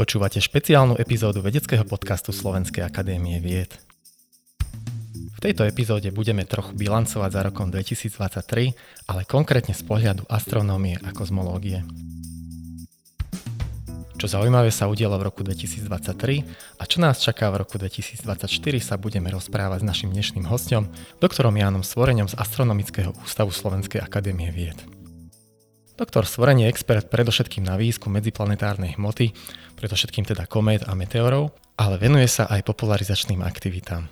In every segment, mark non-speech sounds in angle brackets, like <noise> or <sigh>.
Počúvate špeciálnu epizódu vedeckého podcastu Slovenskej akadémie vied. V tejto epizóde budeme trochu bilancovať za rokom 2023, ale konkrétne z pohľadu astronómie a kozmológie. Čo zaujímavé sa udialo v roku 2023 a čo nás čaká v roku 2024 sa budeme rozprávať s našim dnešným hostom, doktorom Jánom Svoreňom z Astronomického ústavu Slovenskej akadémie vied. Doktor Svorenie je expert predovšetkým na výskum medziplanetárnej hmoty, predovšetkým teda komét a meteorov, ale venuje sa aj popularizačným aktivitám.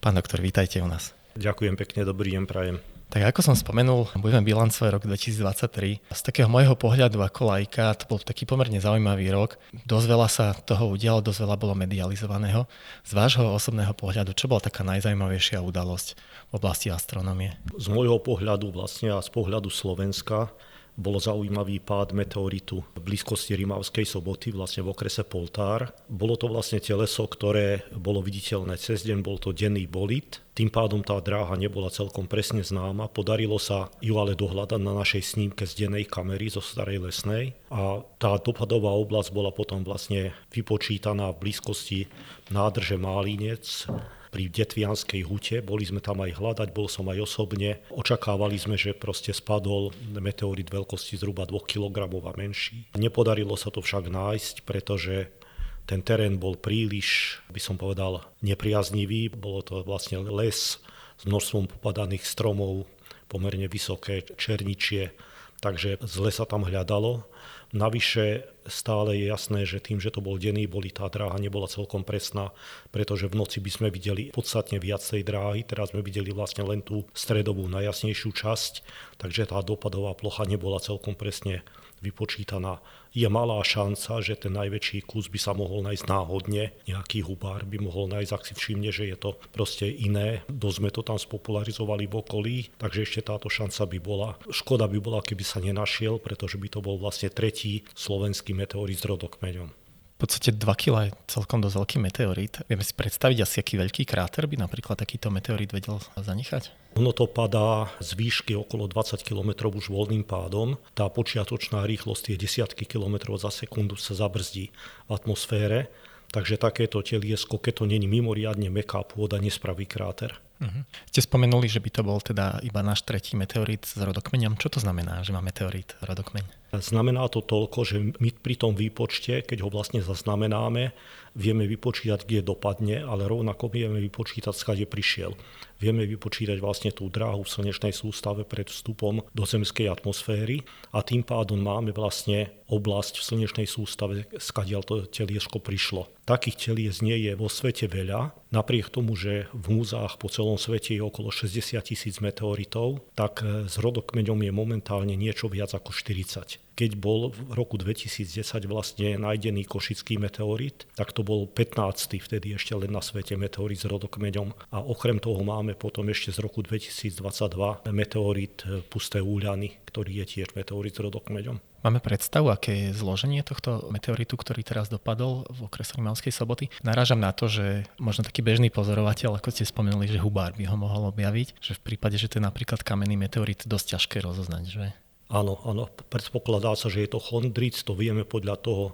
Pán doktor, vítajte u nás. Ďakujem pekne, dobrý deň prajem. Tak ako som spomenul, budeme bilancovať rok 2023. Z takého môjho pohľadu ako lajka, to bol taký pomerne zaujímavý rok. Dosť veľa sa toho udialo, dosť veľa bolo medializovaného. Z vášho osobného pohľadu, čo bola taká najzaujímavejšia udalosť v oblasti astronomie? Z môjho pohľadu vlastne a z pohľadu Slovenska bolo zaujímavý pád meteoritu v blízkosti Rimavskej soboty, vlastne v okrese Poltár. Bolo to vlastne teleso, ktoré bolo viditeľné cez deň, bol to denný bolit. Tým pádom tá dráha nebola celkom presne známa. Podarilo sa ju ale dohľadať na našej snímke z dennej kamery zo Starej Lesnej a tá dopadová oblasť bola potom vlastne vypočítaná v blízkosti nádrže Málinec pri Detvianskej hute. Boli sme tam aj hľadať, bol som aj osobne. Očakávali sme, že proste spadol meteorit veľkosti zhruba 2 kg a menší. Nepodarilo sa to však nájsť, pretože ten terén bol príliš, by som povedal, nepriaznivý. Bolo to vlastne les s množstvom popadaných stromov, pomerne vysoké černičie, takže zle sa tam hľadalo. Navyše stále je jasné, že tým, že to bol denný boli, tá dráha nebola celkom presná, pretože v noci by sme videli podstatne viac tej dráhy, teraz sme videli vlastne len tú stredovú najjasnejšiu časť, takže tá dopadová plocha nebola celkom presne vypočítaná. Je malá šanca, že ten najväčší kus by sa mohol nájsť náhodne, nejaký hubár by mohol nájsť, ak si všimne, že je to proste iné. Dosť sme to tam spopularizovali v okolí, takže ešte táto šanca by bola. Škoda by bola, keby sa nenašiel, pretože by to bol vlastne tretí slovenský meteorit s rodokmeňom. V podstate 2 kg je celkom dosť veľký meteorít. Vieme si predstaviť asi, aký veľký kráter by napríklad takýto meteorít vedel zanechať? Ono to padá z výšky okolo 20 km už voľným pádom. Tá počiatočná rýchlosť je desiatky km za sekundu sa zabrzdí v atmosfére. Takže takéto teliesko, keď to není mimoriadne meká pôda, nespraví kráter. Uh-huh. Ste spomenuli, že by to bol teda iba náš tretí meteorit s rodokmeňom. Čo to znamená, že má meteorit rodokmeň? Znamená to toľko, že my pri tom výpočte, keď ho vlastne zaznamenáme, vieme vypočítať, kde dopadne, ale rovnako vieme vypočítať, skade prišiel. Vieme vypočítať vlastne tú dráhu v slnečnej sústave pred vstupom do zemskej atmosféry a tým pádom máme vlastne oblasť v slnečnej sústave, skadiaľ to teliesko prišlo. Takých telies nie je vo svete veľa, napriek tomu, že v múzách po celom svete je okolo 60 tisíc meteoritov, tak s rodokmeňom je momentálne niečo viac ako 40 keď bol v roku 2010 vlastne nájdený košický meteorit, tak to bol 15. vtedy ešte len na svete meteorit s rodokmeňom a okrem toho máme potom ešte z roku 2022 meteorit e, Pusté úľany, ktorý je tiež meteorit s rodokmeňom. Máme predstavu, aké je zloženie tohto meteoritu, ktorý teraz dopadol v okrese Rimavskej soboty. Narážam na to, že možno taký bežný pozorovateľ, ako ste spomenuli, že hubár by ho mohol objaviť, že v prípade, že to je napríklad kamenný meteorit, dosť ťažké rozoznať, že? Áno, áno, predpokladá sa, že je to chondric, to vieme podľa toho,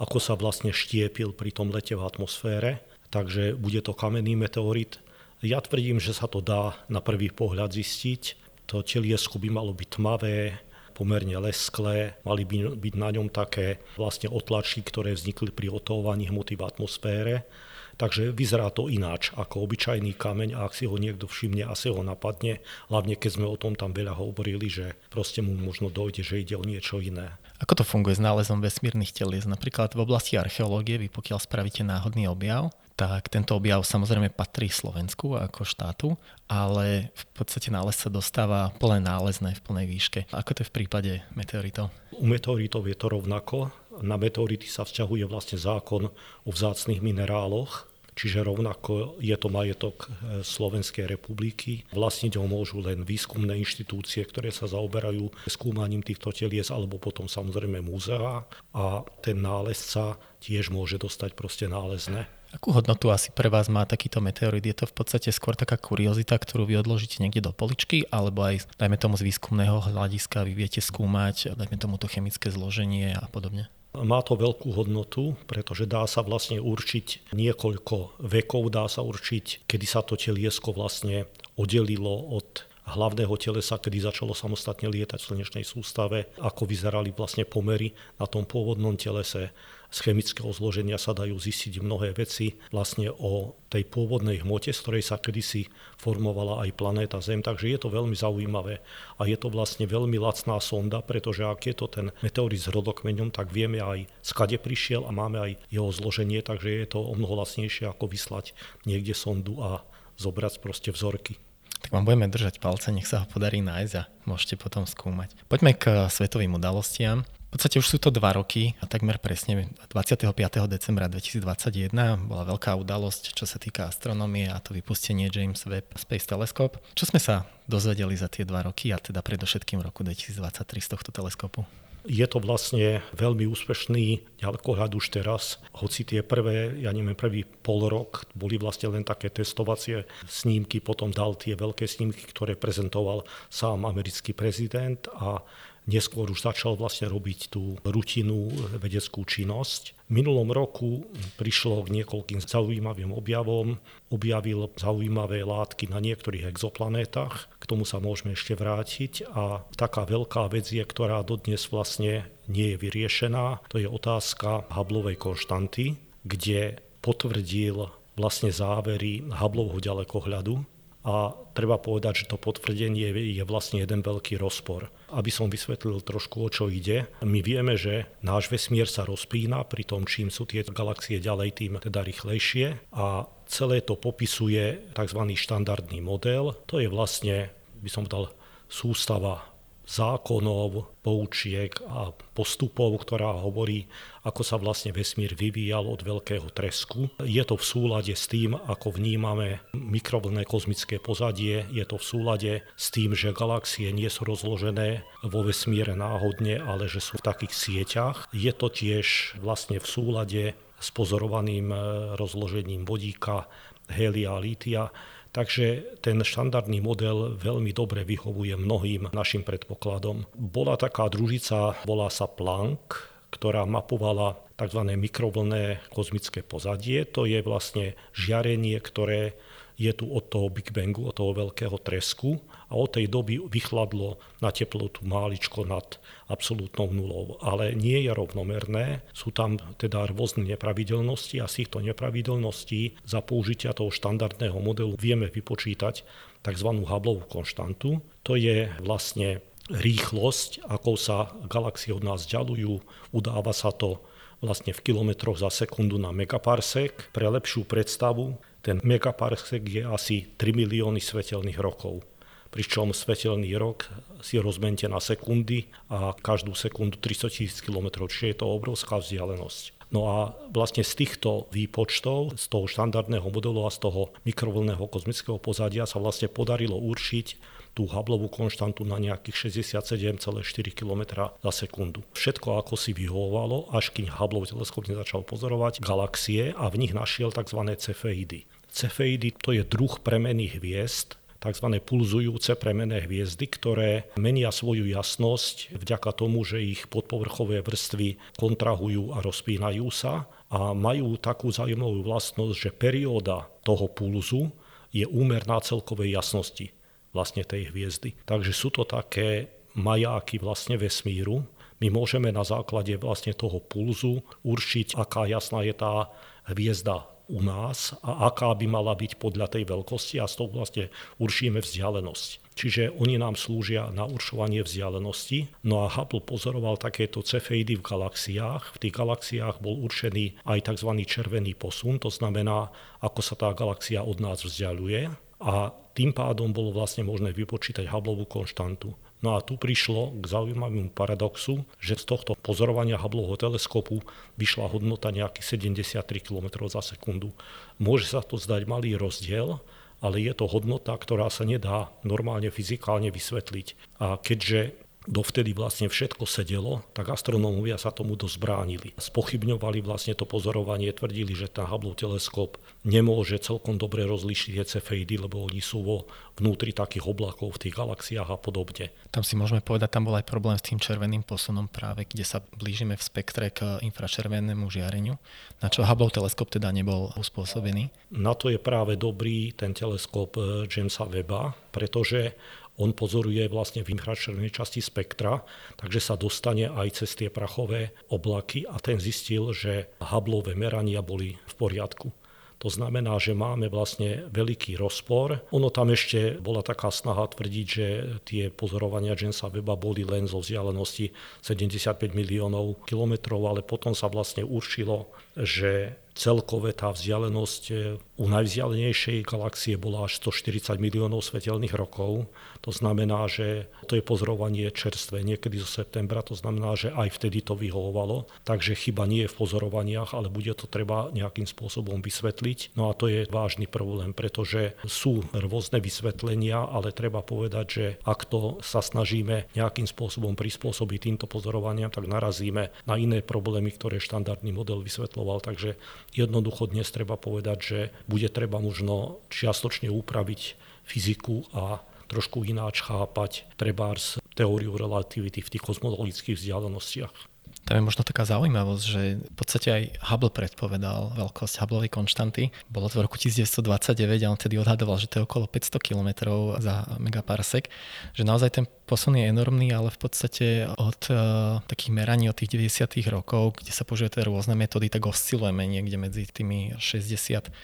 ako sa vlastne štiepil pri tom lete v atmosfére, takže bude to kamenný meteorit. Ja tvrdím, že sa to dá na prvý pohľad zistiť. To teliesko by malo byť tmavé, pomerne lesklé, mali by byť na ňom také vlastne otlačky, ktoré vznikli pri otovaní hmoty v atmosfére Takže vyzerá to ináč ako obyčajný kameň a ak si ho niekto všimne, asi ho napadne, hlavne keď sme o tom tam veľa hovorili, že proste mu možno dojde, že ide o niečo iné. Ako to funguje s nálezom vesmírnych telies? Napríklad v oblasti archeológie, vy pokiaľ spravíte náhodný objav, tak tento objav samozrejme patrí Slovensku ako štátu, ale v podstate nález sa dostáva plné nálezné v plnej výške. Ako to je v prípade meteoritov? U meteoritov je to rovnako. Na meteority sa vzťahuje vlastne zákon o vzácných mineráloch, Čiže rovnako je to majetok e, Slovenskej republiky. Vlastniť ho môžu len výskumné inštitúcie, ktoré sa zaoberajú skúmaním týchto telies, alebo potom samozrejme múzea. A ten nálezca tiež môže dostať proste nálezné. Akú hodnotu asi pre vás má takýto meteorit? Je to v podstate skôr taká kuriozita, ktorú vy odložíte niekde do poličky, alebo aj, dajme tomu z výskumného hľadiska, vy viete skúmať, dajme tomu to chemické zloženie a podobne? Má to veľkú hodnotu, pretože dá sa vlastne určiť niekoľko vekov, dá sa určiť, kedy sa to teliesko vlastne oddelilo od hlavného telesa, kedy začalo samostatne lietať v slnečnej sústave, ako vyzerali vlastne pomery na tom pôvodnom telese. Z chemického zloženia sa dajú zistiť mnohé veci vlastne o tej pôvodnej hmote, z ktorej sa kedysi formovala aj planéta Zem, takže je to veľmi zaujímavé. A je to vlastne veľmi lacná sonda, pretože ak je to ten meteorit s rodokmeňom, tak vieme aj skade prišiel a máme aj jeho zloženie, takže je to o mnoho lacnejšie ako vyslať niekde sondu a zobrať proste vzorky vám budeme držať palce, nech sa ho podarí nájsť a môžete potom skúmať. Poďme k svetovým udalostiam. V podstate už sú to dva roky a takmer presne 25. decembra 2021 bola veľká udalosť, čo sa týka astronomie a to vypustenie James Webb Space Telescope. Čo sme sa dozvedeli za tie dva roky a teda predovšetkým roku 2023 z tohto teleskopu? Je to vlastne veľmi úspešný ďalekohľad už teraz, hoci tie prvé, ja neviem, prvý pol rok boli vlastne len také testovacie snímky, potom dal tie veľké snímky, ktoré prezentoval sám americký prezident a neskôr už začal vlastne robiť tú rutinnú vedeckú činnosť. Minulom roku prišlo k niekoľkým zaujímavým objavom. Objavil zaujímavé látky na niektorých exoplanétach. K tomu sa môžeme ešte vrátiť. A taká veľká vec je, ktorá dodnes vlastne nie je vyriešená. To je otázka Hubbleovej konštanty, kde potvrdil vlastne závery Hubbleovho ďalekohľadu, a treba povedať, že to potvrdenie je vlastne jeden veľký rozpor. Aby som vysvetlil trošku, o čo ide, my vieme, že náš vesmír sa rozpína, pri tom čím sú tie galaxie ďalej, tým teda rýchlejšie a celé to popisuje tzv. štandardný model. To je vlastne, by som dal, sústava zákonov, poučiek a postupov, ktorá hovorí, ako sa vlastne vesmír vyvíjal od veľkého tresku. Je to v súlade s tým, ako vnímame mikrovlné kozmické pozadie, je to v súlade s tým, že galaxie nie sú rozložené vo vesmíre náhodne, ale že sú v takých sieťach. Je to tiež vlastne v súlade s pozorovaným eh, rozložením vodíka, helia a lítia Takže ten štandardný model veľmi dobre vyhovuje mnohým našim predpokladom. Bola taká družica, volá sa Planck, ktorá mapovala tzv. mikrovlné kozmické pozadie. To je vlastne žiarenie, ktoré je tu od toho Big Bangu, od toho veľkého tresku a od tej doby vychladlo na teplotu máličko nad absolútnou nulou. Ale nie je rovnomerné, sú tam teda rôzne nepravidelnosti a z týchto nepravidelností za použitia toho štandardného modelu vieme vypočítať tzv. Hubbleovú konštantu. To je vlastne rýchlosť, akou sa galaxie od nás ďalujú. Udáva sa to vlastne v kilometroch za sekundu na megaparsek. Pre lepšiu predstavu, ten megaparsek je asi 3 milióny svetelných rokov pričom svetelný rok si rozmente na sekundy a každú sekundu 300 tisíc km, čiže je to obrovská vzdialenosť. No a vlastne z týchto výpočtov, z toho štandardného modelu a z toho mikrovlného kozmického pozadia sa vlastne podarilo určiť tú Hubbleovú konštantu na nejakých 67,4 km za sekundu. Všetko ako si vyhovovalo, až kým Hubbleov teleskop nezačal pozorovať galaxie a v nich našiel tzv. cefeidy. Cefeidy to je druh premených hviezd, tzv. pulzujúce premené hviezdy, ktoré menia svoju jasnosť vďaka tomu, že ich podpovrchové vrstvy kontrahujú a rozpínajú sa a majú takú zaujímavú vlastnosť, že perióda toho pulzu je úmerná celkovej jasnosti vlastne tej hviezdy. Takže sú to také majáky vlastne vesmíru. My môžeme na základe vlastne toho pulzu určiť, aká jasná je tá hviezda u nás a aká by mala byť podľa tej veľkosti a z toho vlastne určíme vzdialenosť. Čiže oni nám slúžia na určovanie vzdialenosti. No a Hubble pozoroval takéto cefeidy v galaxiách. V tých galaxiách bol určený aj tzv. červený posun, to znamená, ako sa tá galaxia od nás vzdialuje. A tým pádom bolo vlastne možné vypočítať Hubbleovú konštantu. No a tu prišlo k zaujímavému paradoxu, že z tohto pozorovania Hubbleho teleskopu vyšla hodnota nejakých 73 km za sekundu. Môže sa to zdať malý rozdiel, ale je to hodnota, ktorá sa nedá normálne fyzikálne vysvetliť. A keďže dovtedy vlastne všetko sedelo, tak astronómovia sa tomu dosť bránili. Spochybňovali vlastne to pozorovanie, tvrdili, že ten Hubble teleskop nemôže celkom dobre rozlišiť tie cefeidy, lebo oni sú vo vnútri takých oblakov v tých galaxiách a podobne. Tam si môžeme povedať, tam bol aj problém s tým červeným posunom práve, kde sa blížime v spektre k infračervenému žiareniu, na čo Hubble teleskop teda nebol uspôsobený. Na to je práve dobrý ten teleskop eh, Jamesa Webba, pretože on pozoruje vlastne v infračervenej časti spektra, takže sa dostane aj cez tie prachové oblaky a ten zistil, že Hubbleové merania boli v poriadku. To znamená, že máme vlastne veľký rozpor. Ono tam ešte bola taká snaha tvrdiť, že tie pozorovania Jamesa Weba boli len zo vzdialenosti 75 miliónov kilometrov, ale potom sa vlastne určilo, že celkové tá vzdialenosť e, u najvzdialenejšej galaxie bola až 140 miliónov svetelných rokov. To znamená, že to je pozorovanie čerstvé niekedy zo septembra, to znamená, že aj vtedy to vyhovovalo. Takže chyba nie je v pozorovaniach, ale bude to treba nejakým spôsobom vysvetliť. No a to je vážny problém, pretože sú rôzne vysvetlenia, ale treba povedať, že ak to sa snažíme nejakým spôsobom prispôsobiť týmto pozorovaniam, tak narazíme na iné problémy, ktoré štandardný model vysvetloval. Takže Jednoducho dnes treba povedať, že bude treba možno čiastočne upraviť fyziku a trošku ináč chápať trebárs teóriu relativity v tých kozmologických vzdialenostiach. Tam je možno taká zaujímavosť, že v podstate aj Hubble predpovedal veľkosť Hubbleovej konštanty. Bolo to v roku 1929 a on tedy odhadoval, že to je okolo 500 km za megaparsek. Že naozaj ten posun je enormný, ale v podstate od uh, takých meraní od tých 90. rokov, kde sa používajú rôzne metódy, tak oscilujeme niekde medzi tými 67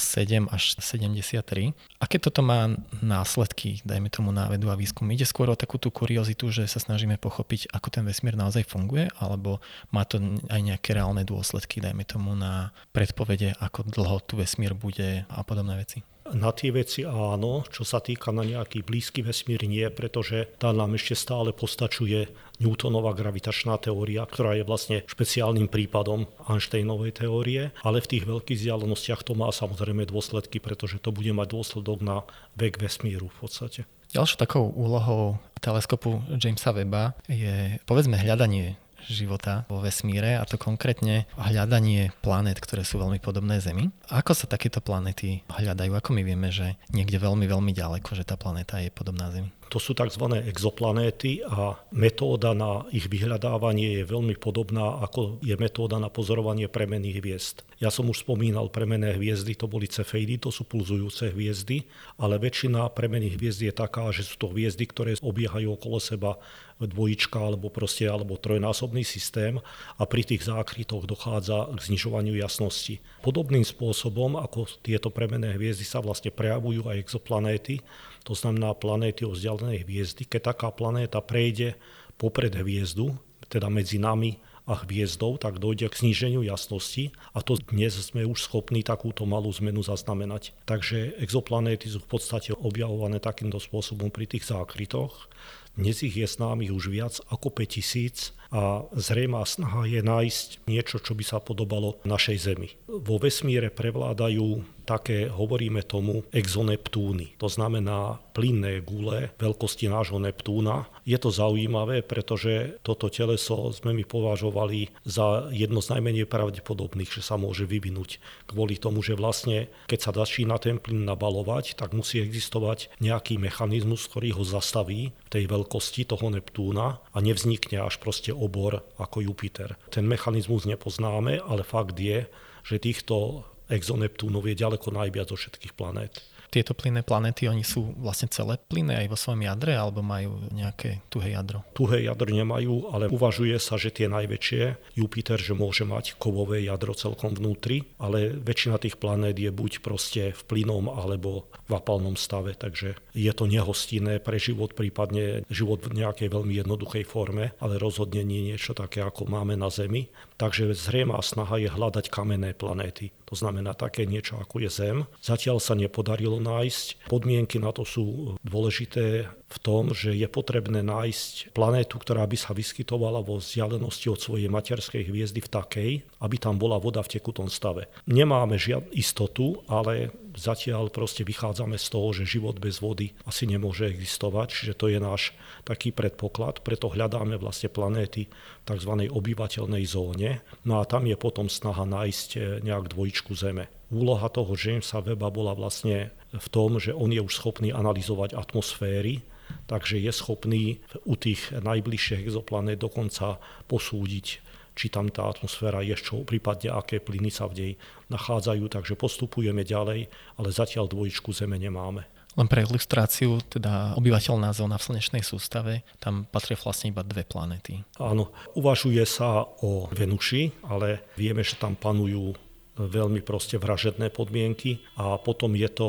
až 73. Aké toto má následky, dajme tomu na vedu a výskum? Ide skôr o takú tú kuriozitu, že sa snažíme pochopiť, ako ten vesmír naozaj funguje, alebo má to aj nejaké reálne dôsledky, dajme tomu na predpovede, ako dlho tu vesmír bude a podobné veci. Na tie veci áno, čo sa týka na nejaký blízky vesmír nie, pretože tá nám ešte stále postačuje Newtonová gravitačná teória, ktorá je vlastne špeciálnym prípadom Einsteinovej teórie, ale v tých veľkých vzdialenostiach to má samozrejme dôsledky, pretože to bude mať dôsledok na vek vesmíru v podstate. Ďalšou takou úlohou teleskopu Jamesa Webba je povedzme hľadanie života vo vesmíre a to konkrétne hľadanie planét, ktoré sú veľmi podobné Zemi. Ako sa takéto planéty hľadajú? Ako my vieme, že niekde veľmi, veľmi ďaleko, že tá planéta je podobná Zemi? To sú tzv. exoplanéty a metóda na ich vyhľadávanie je veľmi podobná ako je metóda na pozorovanie premenných hviezd. Ja som už spomínal premenné hviezdy, to boli cefeidy, to sú pulzujúce hviezdy, ale väčšina premenných hviezd je taká, že sú to hviezdy, ktoré obiehajú okolo seba dvojička alebo proste alebo trojnásobný systém a pri tých zákrytoch dochádza k znižovaniu jasnosti. Podobným spôsobom, ako tieto premenné hviezdy sa vlastne prejavujú aj exoplanéty, to znamená planéty o vzdialenej hviezdy. Keď taká planéta prejde popred hviezdu, teda medzi nami a hviezdou, tak dojde k zníženiu jasnosti a to dnes sme už schopní takúto malú zmenu zaznamenať. Takže exoplanéty sú v podstate objavované takýmto spôsobom pri tých zákrytoch. Dnes ich je známych už viac ako 5000 a zrejmá snaha je nájsť niečo, čo by sa podobalo našej Zemi. Vo vesmíre prevládajú také, hovoríme tomu, exoneptúny. To znamená plynné gule veľkosti nášho Neptúna. Je to zaujímavé, pretože toto teleso sme my považovali za jedno z najmenej pravdepodobných, že sa môže vyvinúť. Kvôli tomu, že vlastne, keď sa začína ten plyn nabalovať, tak musí existovať nejaký mechanizmus, ktorý ho zastaví v tej veľkosti toho Neptúna a nevznikne až proste obor ako Jupiter. Ten mechanizmus nepoznáme, ale fakt je, že týchto exoneptúnov je ďaleko najviac zo všetkých planét tieto plynné planéty, oni sú vlastne celé plynné aj vo svojom jadre, alebo majú nejaké tuhé jadro? Tuhé jadro nemajú, ale uvažuje sa, že tie najväčšie, Jupiter, že môže mať kovové jadro celkom vnútri, ale väčšina tých planét je buď proste v plynom alebo v apalnom stave, takže je to nehostinné pre život, prípadne život v nejakej veľmi jednoduchej forme, ale rozhodne nie niečo také, ako máme na Zemi. Takže zrejmá snaha je hľadať kamenné planéty. To znamená také niečo, ako je Zem. Zatiaľ sa nepodarilo nájsť. Podmienky na to sú dôležité v tom, že je potrebné nájsť planétu, ktorá by sa vyskytovala vo vzdialenosti od svojej materskej hviezdy v takej, aby tam bola voda v tekutom stave. Nemáme žiadnu istotu, ale Zatiaľ proste vychádzame z toho, že život bez vody asi nemôže existovať, čiže to je náš taký predpoklad, preto hľadáme vlastne planéty v tzv. obyvateľnej zóne. No a tam je potom snaha nájsť eh, nejak dvojičku Zeme. Úloha toho Jamesa Weba bola vlastne v tom, že on je už schopný analyzovať atmosféry, takže je schopný u tých najbližších exoplanét dokonca posúdiť či tam tá atmosféra je čo, prípadne aké plyny sa v nej nachádzajú, takže postupujeme ďalej, ale zatiaľ dvojičku Zeme nemáme. Len pre ilustráciu, teda obyvateľná zóna v slnečnej sústave, tam patria vlastne iba dve planéty. Áno, uvažuje sa o Venuši, ale vieme, že tam panujú veľmi proste vražedné podmienky a potom je to,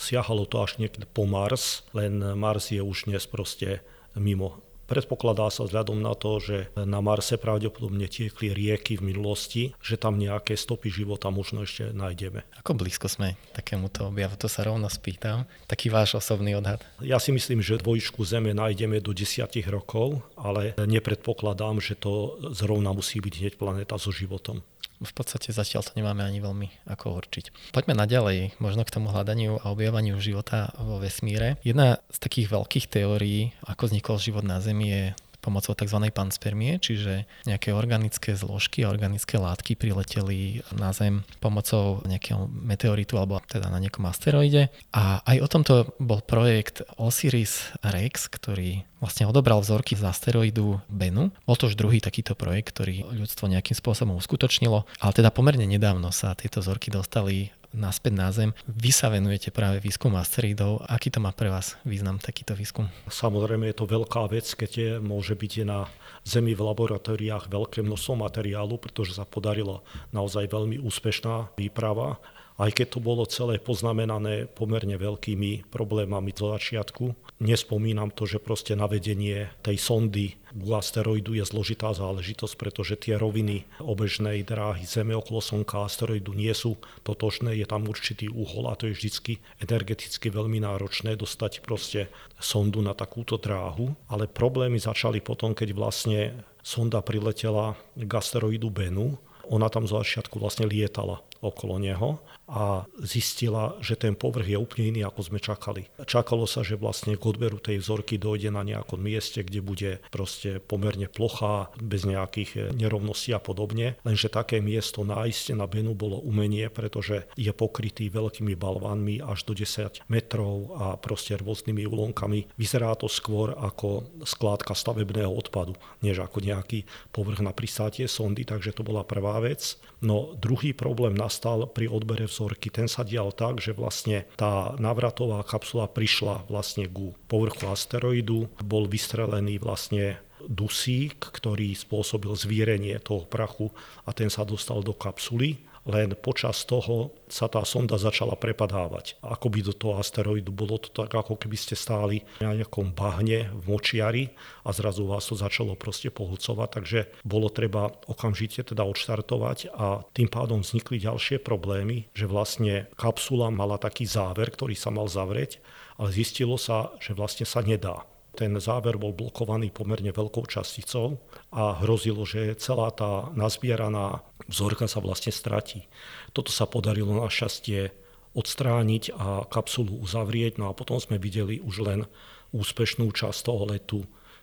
siahalo to až niekde po Mars, len Mars je už dnes proste mimo Predpokladá sa vzhľadom na to, že na Marse pravdepodobne tiekli rieky v minulosti, že tam nejaké stopy života možno ešte nájdeme. Ako blízko sme takémuto objavu? To sa rovno spýtam. Taký váš osobný odhad? Ja si myslím, že dvojčku Zeme nájdeme do desiatich rokov, ale nepredpokladám, že to zrovna musí byť hneď planéta so životom v podstate zatiaľ to nemáme ani veľmi ako určiť. Poďme naďalej, možno k tomu hľadaniu a objavaniu života vo vesmíre. Jedna z takých veľkých teórií, ako vznikol život na Zemi, je pomocou tzv. panspermie, čiže nejaké organické zložky a organické látky prileteli na Zem pomocou nejakého meteoritu alebo teda na nejakom asteroide. A aj o tomto bol projekt Osiris Rex, ktorý vlastne odobral vzorky z asteroidu Bennu. Bol to už druhý takýto projekt, ktorý ľudstvo nejakým spôsobom uskutočnilo, ale teda pomerne nedávno sa tieto vzorky dostali naspäť na Zem. Vy sa venujete práve výskumu asteroidov. Aký to má pre vás význam takýto výskum? Samozrejme je to veľká vec, keď je, môže byť na Zemi v laboratóriách veľké množstvo materiálu, pretože sa podarila naozaj veľmi úspešná výprava aj keď to bolo celé poznamenané pomerne veľkými problémami zo začiatku. Nespomínam to, že proste navedenie tej sondy u asteroidu je zložitá záležitosť, pretože tie roviny obežnej dráhy Zeme okolo Slnka asteroidu nie sú totožné, je tam určitý úhol a to je vždycky energeticky veľmi náročné dostať proste sondu na takúto dráhu, ale problémy začali potom, keď vlastne sonda priletela k asteroidu Bennu, ona tam zo začiatku vlastne lietala okolo neho a zistila, že ten povrch je úplne iný, ako sme čakali. Čakalo sa, že vlastne k odberu tej vzorky dojde na nejakom mieste, kde bude proste pomerne plochá, bez nejakých nerovností a podobne. Lenže také miesto nájsť na Benu bolo umenie, pretože je pokrytý veľkými balvánmi až do 10 metrov a proste rôznymi úlonkami. Vyzerá to skôr ako skládka stavebného odpadu, než ako nejaký povrch na pristátie sondy, takže to bola prvá vec. No druhý problém nastal pri odbere vzorky vzorky, ten sa dial tak, že vlastne tá návratová kapsula prišla vlastne ku povrchu asteroidu, bol vystrelený vlastne dusík, ktorý spôsobil zvírenie toho prachu a ten sa dostal do kapsuly len počas toho sa tá sonda začala prepadávať. Ako by do toho asteroidu bolo to tak, ako keby ste stáli na nejakom bahne v močiari a zrazu vás to začalo proste pohľcovať, takže bolo treba okamžite teda odštartovať a tým pádom vznikli ďalšie problémy, že vlastne kapsula mala taký záver, ktorý sa mal zavrieť, ale zistilo sa, že vlastne sa nedá. Ten záver bol blokovaný pomerne veľkou časticou a hrozilo, že celá tá nazbieraná vzorka sa vlastne stratí. Toto sa podarilo na šťastie odstrániť a kapsulu uzavrieť, no a potom sme videli už len úspešnú časť toho letu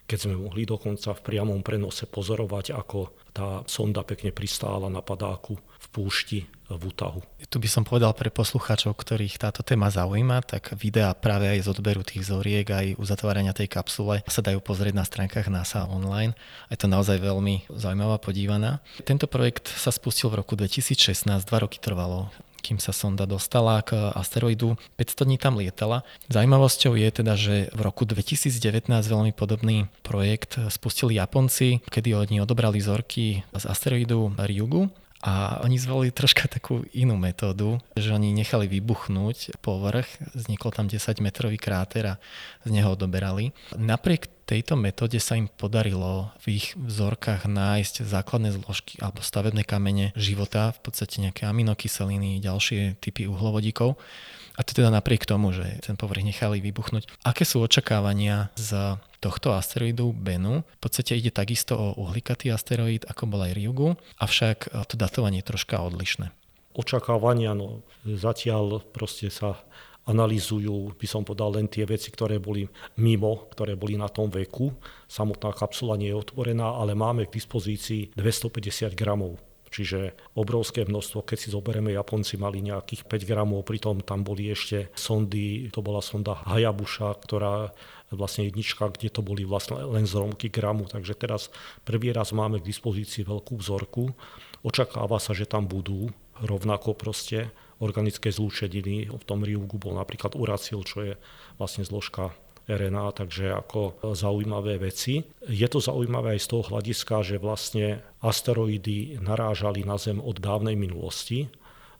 keď sme mohli dokonca v priamom prenose pozorovať, ako tá sonda pekne pristála na padáku v púšti v útahu. Tu by som povedal pre poslucháčov, ktorých táto téma zaujíma, tak videá práve aj z odberu tých vzoriek, aj uzatvárania tej kapsule sa dajú pozrieť na stránkach NASA online. Je to naozaj veľmi zaujímavá podívaná. Tento projekt sa spustil v roku 2016, dva roky trvalo kým sa sonda dostala k asteroidu. 500 dní tam lietala. Zajímavosťou je teda, že v roku 2019 veľmi podobný projekt spustili Japonci, kedy oni odobrali zorky z asteroidu Ryugu a oni zvolili troška takú inú metódu, že oni nechali vybuchnúť povrch, vznikol tam 10 metrový kráter a z neho odoberali. Napriek tejto metóde sa im podarilo v ich vzorkách nájsť základné zložky alebo stavebné kamene života, v podstate nejaké aminokyseliny, ďalšie typy uhlovodíkov. A to teda napriek tomu, že ten povrch nechali vybuchnúť. Aké sú očakávania z tohto asteroidu Bennu? V podstate ide takisto o uhlikatý asteroid, ako bol aj Ryugu, avšak to datovanie je troška odlišné. Očakávania, no zatiaľ proste sa analizujú, by som povedal, len tie veci, ktoré boli mimo, ktoré boli na tom veku. Samotná kapsula nie je otvorená, ale máme k dispozícii 250 gramov Čiže obrovské množstvo, keď si zoberieme, Japonci mali nejakých 5 gramov, pritom tam boli ešte sondy, to bola sonda Hayabusa, ktorá vlastne jednička, kde to boli vlastne len zromky gramu, takže teraz prvý raz máme k dispozícii veľkú vzorku. Očakáva sa, že tam budú rovnako proste organické zlúčeniny. V tom Ryugu bol napríklad uracil, čo je vlastne zložka RNA, takže ako zaujímavé veci. Je to zaujímavé aj z toho hľadiska, že vlastne asteroidy narážali na Zem od dávnej minulosti,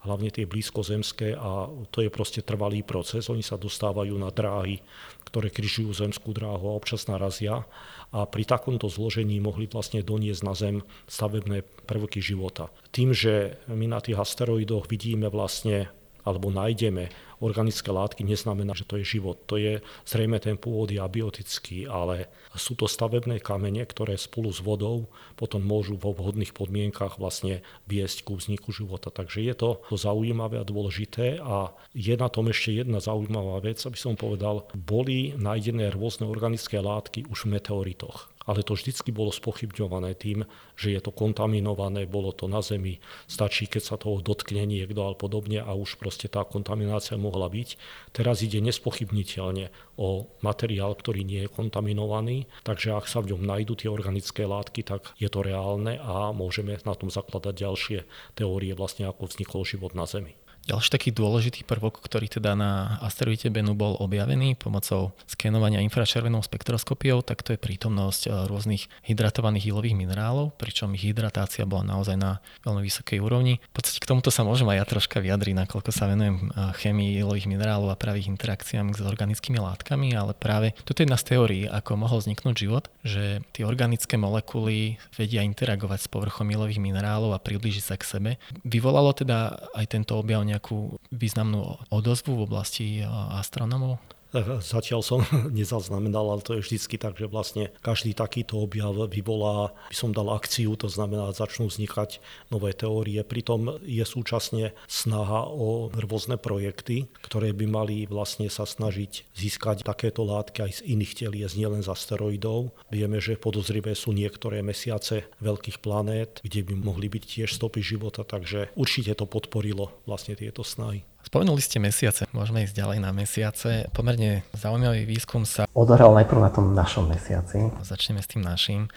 hlavne tie blízkozemské a to je proste trvalý proces. Oni sa dostávajú na dráhy, ktoré križujú zemskú dráhu a občas narazia a pri takomto zložení mohli vlastne doniesť na Zem stavebné prvky života. Tým, že my na tých asteroidoch vidíme vlastne alebo nájdeme organické látky, neznamená, že to je život. To je zrejme ten pôvod je abiotický, ale sú to stavebné kamene, ktoré spolu s vodou potom môžu vo vhodných podmienkach vlastne viesť ku vzniku života. Takže je to zaujímavé a dôležité a je na tom ešte jedna zaujímavá vec, aby som povedal, boli nájdené rôzne organické látky už v meteoritoch ale to vždycky bolo spochybňované tým, že je to kontaminované, bolo to na zemi, stačí, keď sa toho dotkne niekto a podobne a už proste tá kontaminácia mohla byť. Teraz ide nespochybniteľne o materiál, ktorý nie je kontaminovaný, takže ak sa v ňom nájdú tie organické látky, tak je to reálne a môžeme na tom zakladať ďalšie teórie vlastne, ako vznikol život na Zemi. Ďalší taký dôležitý prvok, ktorý teda na asteroide Bennu bol objavený pomocou skenovania infračervenou spektroskopiou, tak to je prítomnosť eh, rôznych hydratovaných ilových minerálov, pričom ich hydratácia bola naozaj na veľmi vysokej úrovni. V podstate k tomuto sa môžem aj ja troška vyjadriť, nakoľko sa venujem eh, chémii ilových minerálov a pravých interakciám s organickými látkami, ale práve toto je jedna z teórií, ako mohol vzniknúť život, že tie organické molekuly vedia interagovať s povrchom ilových minerálov a priblížiť sa k sebe. Vyvolalo teda aj tento objav nejakú významnú odozvu v oblasti astronomov? Zatiaľ som <laughs> nezaznamenal, ale to je vždycky tak, že vlastne každý takýto objav vyvolá, by som dal akciu, to znamená, začnú vznikať nové teórie. Pritom je súčasne snaha o rôzne projekty, ktoré by mali vlastne sa snažiť získať takéto látky aj z iných telies, nielen z asteroidov. Vieme, že podozrivé sú niektoré mesiace veľkých planét, kde by mohli byť tiež stopy života, takže určite to podporilo vlastne tieto snahy. Spomenuli ste mesiace, môžeme ísť ďalej na mesiace. Pomerne zaujímavý výskum sa odohral najprv na tom našom mesiaci. Začneme s tým našim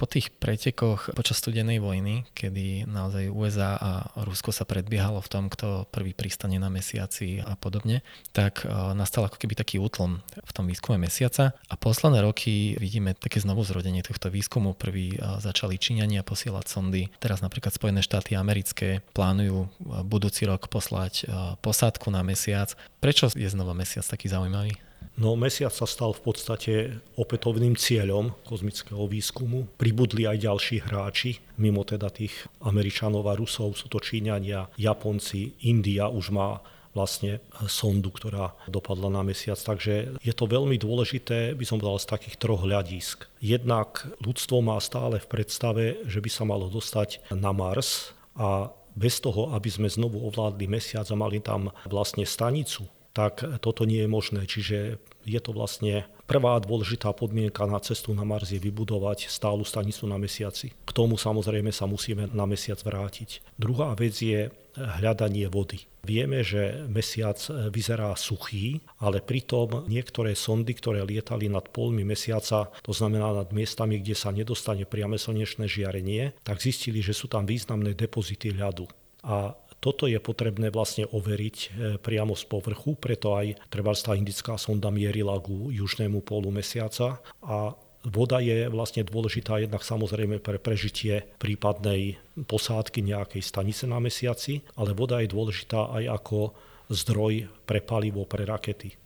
po tých pretekoch počas studenej vojny, kedy naozaj USA a Rusko sa predbiehalo v tom, kto prvý pristane na mesiaci a podobne, tak e, nastal ako keby taký útlom v tom výskume mesiaca a posledné roky vidíme také znovu zrodenie tohto výskumu. Prvý e, začali Číňania posielať sondy, teraz napríklad Spojené štáty americké plánujú e, budúci rok poslať posádku na mesiac. Prečo je znova mesiac taký zaujímavý? No mesiac sa stal v podstate opätovným cieľom kozmického výskumu. Pribudli aj ďalší hráči, mimo teda tých Američanov a Rusov, sú to Číňania, Japonci, India už má vlastne sondu, ktorá dopadla na mesiac. Takže je to veľmi dôležité, by som povedal, z takých troch hľadisk. Jednak ľudstvo má stále v predstave, že by sa malo dostať na Mars a bez toho, aby sme znovu ovládli mesiac a mali tam vlastne stanicu, tak toto nie je možné. Čiže je to vlastne prvá dôležitá podmienka na cestu na Mars je vybudovať stálu stanicu na mesiaci. K tomu samozrejme sa musíme na mesiac vrátiť. Druhá vec je hľadanie vody. Vieme, že mesiac vyzerá suchý, ale pritom niektoré sondy, ktoré lietali nad polmi mesiaca, to znamená nad miestami, kde sa nedostane priame slnečné žiarenie, tak zistili, že sú tam významné depozity ľadu. A toto je potrebné vlastne overiť e, priamo z povrchu, preto aj treba indická sonda mierila ku južnému pólu mesiaca a Voda je vlastne dôležitá jednak samozrejme pre prežitie prípadnej posádky nejakej stanice na mesiaci, ale voda je dôležitá aj ako zdroj pre palivo pre rakety.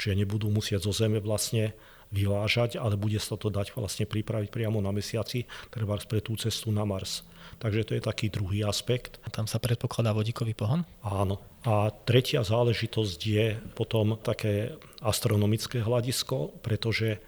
Čiže nebudú musieť zo Zeme vlastne vyvážať, ale bude sa to dať vlastne pripraviť priamo na mesiaci, treba pre tú cestu na Mars. Takže to je taký druhý aspekt. A tam sa predpokladá vodíkový pohon? Áno. A tretia záležitosť je potom také astronomické hľadisko, pretože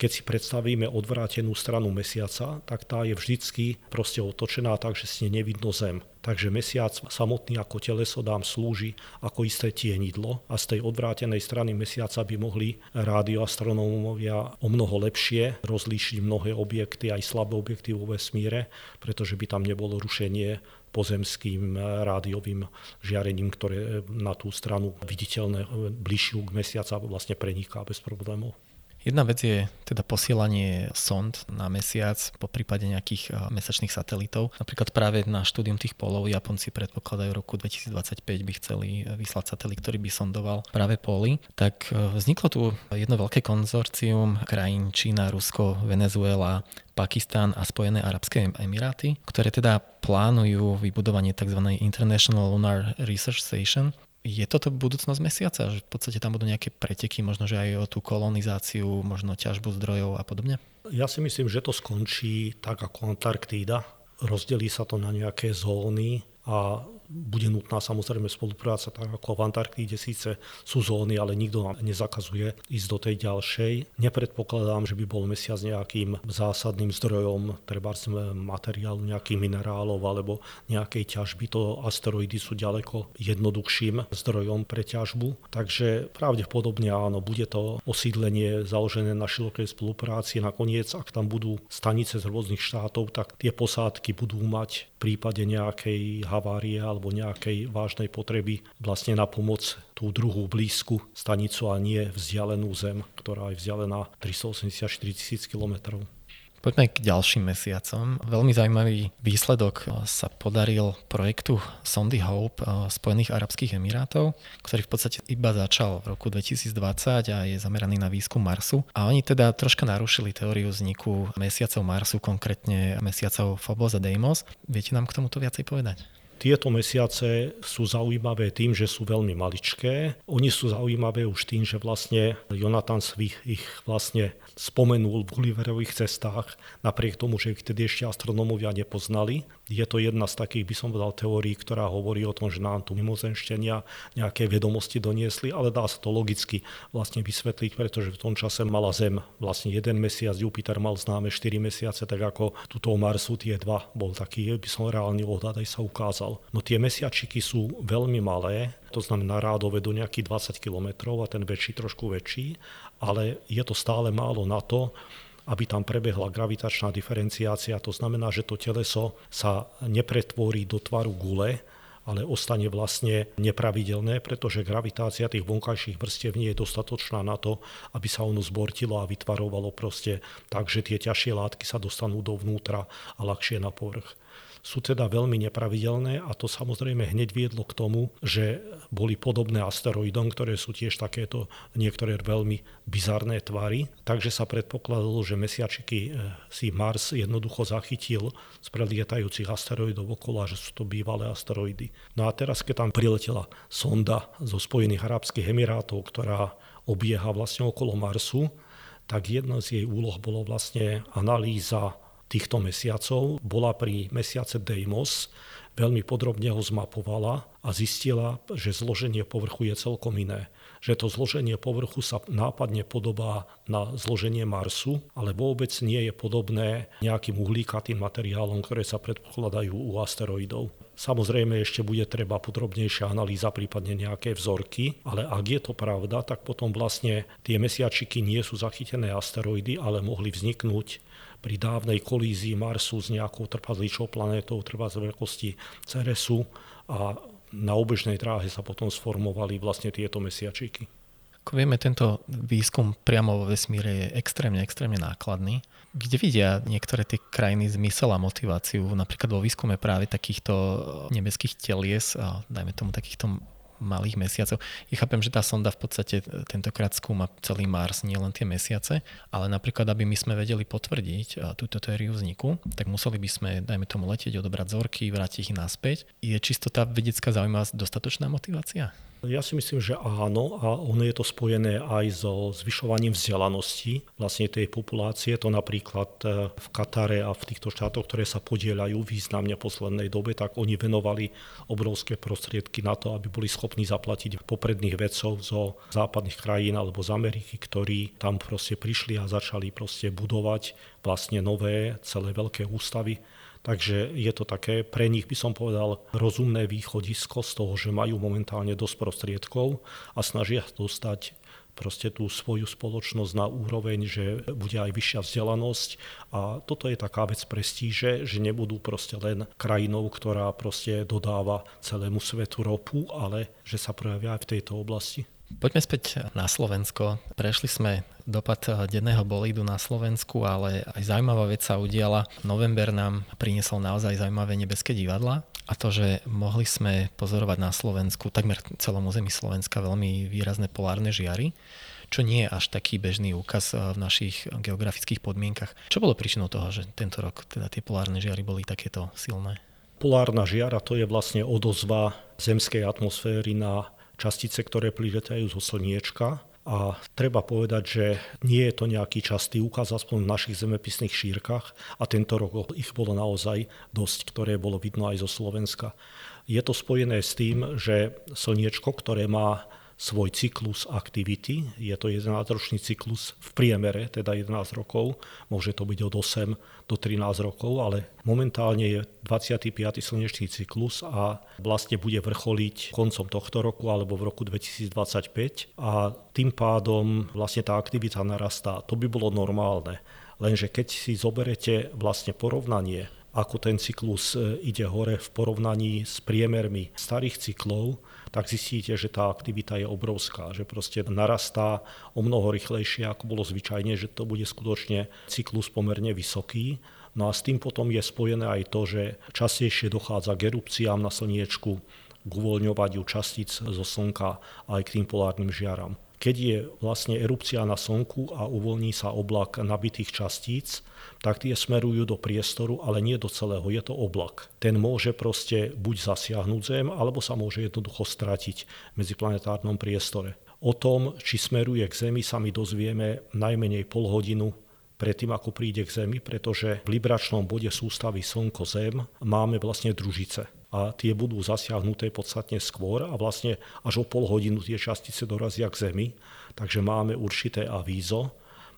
Keď si predstavíme odvrátenú stranu mesiaca, tak tá je vždycky proste otočená tak, že si nevidno zem. Takže mesiac samotný ako teleso dám slúži ako isté tienidlo a z tej odvrátenej strany mesiaca by mohli radioastronómovia o mnoho lepšie rozlíšiť mnohé objekty, aj slabé objekty vo vesmíre, pretože by tam nebolo rušenie pozemským rádiovým žiarením, ktoré na tú stranu viditeľné bližšiu k mesiaca vlastne preniká bez problémov. Jedna vec je teda posielanie sond na mesiac, po prípade nejakých mesačných satelitov. Napríklad práve na štúdium tých polov Japonci predpokladajú roku 2025 by chceli vyslať satelit, ktorý by sondoval práve poly. Tak e, vzniklo tu jedno veľké konzorcium krajín Čína, Rusko, Venezuela, Pakistan a Spojené arabské emiráty, ktoré teda plánujú vybudovanie tzv. International Lunar Research Station, je toto budúcnosť mesiaca? Že v podstate tam budú nejaké preteky, možno že aj o tú kolonizáciu, možno ťažbu zdrojov a podobne? Ja si myslím, že to skončí tak ako Antarktída. Rozdelí sa to na nejaké zóny a bude nutná samozrejme spolupráca, tak ako v Antarktíde síce sú zóny, ale nikto nám nezakazuje ísť do tej ďalšej. Nepredpokladám, že by bol mesiac nejakým zásadným zdrojom treba materiálu, nejakých minerálov alebo nejakej ťažby. To asteroidy sú ďaleko jednoduchším zdrojom pre ťažbu. Takže pravdepodobne áno, bude to osídlenie založené na širokej spolupráci. Nakoniec, ak tam budú stanice z rôznych štátov, tak tie posádky budú mať prípade nejakej havárie alebo nejakej vážnej potreby vlastne na pomoc tú druhú blízku stanicu a nie vzdialenú zem, ktorá je vzdialená 384 tisíc kilometrov. Poďme k ďalším mesiacom. Veľmi zaujímavý výsledok sa podaril projektu Sondy Hope Spojených Arabských Emirátov, ktorý v podstate iba začal v roku 2020 a je zameraný na výskum Marsu. A oni teda troška narušili teóriu vzniku mesiacov Marsu, konkrétne mesiacov Phobos a Deimos. Viete nám k tomuto viacej povedať? Tieto mesiace sú zaujímavé tým, že sú veľmi maličké. Oni sú zaujímavé už tým, že vlastne Jonathan Svich ich vlastne spomenul v Gulliverových cestách, napriek tomu, že ich tedy ešte astronómovia nepoznali. Je to jedna z takých, by som povedal, teórií, ktorá hovorí o tom, že nám tu mimozenštenia nejaké vedomosti doniesli, ale dá sa to logicky vlastne vysvetliť, pretože v tom čase mala Zem vlastne jeden mesiac, Jupiter mal známe 4 mesiace, tak ako tuto Marsu tie dva bol taký, by som reálny odhad aj sa ukázal. No tie mesiačiky sú veľmi malé, to znamená rádové do nejakých 20 km a ten väčší trošku väčší, ale je to stále málo na to, aby tam prebehla gravitačná diferenciácia. To znamená, že to teleso sa nepretvorí do tvaru gule, ale ostane vlastne nepravidelné, pretože gravitácia tých vonkajších vrstiev nie je dostatočná na to, aby sa ono zbortilo a vytvarovalo proste tak, že tie ťažšie látky sa dostanú dovnútra a ľahšie na povrch sú teda veľmi nepravidelné a to samozrejme hneď viedlo k tomu, že boli podobné asteroidom, ktoré sú tiež takéto niektoré veľmi bizarné tvary. Takže sa predpokladalo, že mesiačiky e, si Mars jednoducho zachytil z prelietajúcich asteroidov okolo že sú to bývalé asteroidy. No a teraz, keď tam priletela sonda zo Spojených Arabských Emirátov, ktorá obieha vlastne okolo Marsu, tak jedna z jej úloh bolo vlastne analýza týchto mesiacov. Bola pri mesiace Deimos, veľmi podrobne ho zmapovala a zistila, že zloženie povrchu je celkom iné. Že to zloženie povrchu sa nápadne podobá na zloženie Marsu, ale vôbec nie je podobné nejakým uhlíkatým materiálom, ktoré sa predpokladajú u asteroidov. Samozrejme ešte bude treba podrobnejšia analýza, prípadne nejaké vzorky, ale ak je to pravda, tak potom vlastne tie mesiačiky nie sú zachytené asteroidy, ale mohli vzniknúť pri dávnej kolízii Marsu s nejakou trpazličou planétou trvá z veľkosti Ceresu a na obežnej dráhe sa potom sformovali vlastne tieto mesiačiky. Ako vieme, tento výskum priamo vo vesmíre je extrémne, extrémne nákladný. Kde vidia niektoré tie krajiny zmysel a motiváciu napríklad vo výskume práve takýchto nebeských telies, a dajme tomu takýchto malých mesiacov. Ja chápem, že tá sonda v podstate tentokrát skúma celý Mars, nie len tie mesiace, ale napríklad, aby my sme vedeli potvrdiť túto teóriu vzniku, tak museli by sme, dajme tomu, letieť, odobrať zorky, vrátiť ich naspäť. Je čisto tá vedecká zaujímavosť dostatočná motivácia? Ja si myslím, že áno a ono je to spojené aj so zvyšovaním vzdelanosti vlastne tej populácie. To napríklad e, v Katare a v týchto štátoch, ktoré sa podielajú významne v poslednej dobe, tak oni venovali obrovské prostriedky na to, aby boli schopní zaplatiť popredných vedcov zo západných krajín alebo z Ameriky, ktorí tam proste prišli a začali proste budovať vlastne nové celé veľké ústavy Takže je to také, pre nich by som povedal, rozumné východisko z toho, že majú momentálne dosť prostriedkov a snažia dostať proste tú svoju spoločnosť na úroveň, že bude aj vyššia vzdelanosť a toto je taká vec prestíže, že nebudú proste len krajinou, ktorá proste dodáva celému svetu ropu, ale že sa projavia aj v tejto oblasti. Poďme späť na Slovensko. Prešli sme dopad denného bolídu na Slovensku, ale aj zaujímavá vec sa udiala. November nám priniesol naozaj zaujímavé nebeské divadla a to, že mohli sme pozorovať na Slovensku, takmer celom území Slovenska, veľmi výrazné polárne žiary čo nie je až taký bežný úkaz v našich geografických podmienkach. Čo bolo príčinou toho, že tento rok teda tie polárne žiary boli takéto silné? Polárna žiara to je vlastne odozva zemskej atmosféry na častice, ktoré priletajú zo slniečka. A treba povedať, že nie je to nejaký častý úkaz, aspoň v našich zemepisných šírkach. A tento rok ich bolo naozaj dosť, ktoré bolo vidno aj zo Slovenska. Je to spojené s tým, že slniečko, ktoré má svoj cyklus aktivity. Je to 11-ročný cyklus v priemere, teda 11 rokov. Môže to byť od 8 do 13 rokov, ale momentálne je 25. slnečný cyklus a vlastne bude vrcholiť koncom tohto roku alebo v roku 2025 a tým pádom vlastne tá aktivita narastá. To by bolo normálne. Lenže keď si zoberete vlastne porovnanie ako ten cyklus e, ide hore v porovnaní s priemermi starých cyklov, tak zistíte, že tá aktivita je obrovská, že proste narastá o mnoho rýchlejšie, ako bolo zvyčajne, že to bude skutočne cyklus pomerne vysoký. No a s tým potom je spojené aj to, že častejšie dochádza k erupciám na slniečku, k uvoľňovaniu častíc zo Slnka aj k tým polárnym žiaram. Keď je vlastne erupcia na Slnku a uvoľní sa oblak nabitých častíc, tak tie smerujú do priestoru, ale nie do celého, je to oblak. Ten môže proste buď zasiahnuť Zem, alebo sa môže jednoducho stratiť v medziplanetárnom priestore. O tom, či smeruje k Zemi, sa my dozvieme najmenej pol hodinu predtým, ako príde k Zemi, pretože v libračnom bode sústavy Slnko-Zem máme vlastne družice a tie budú zasiahnuté podstatne skôr a vlastne až o pol hodinu tie častice dorazia k Zemi, takže máme určité avízo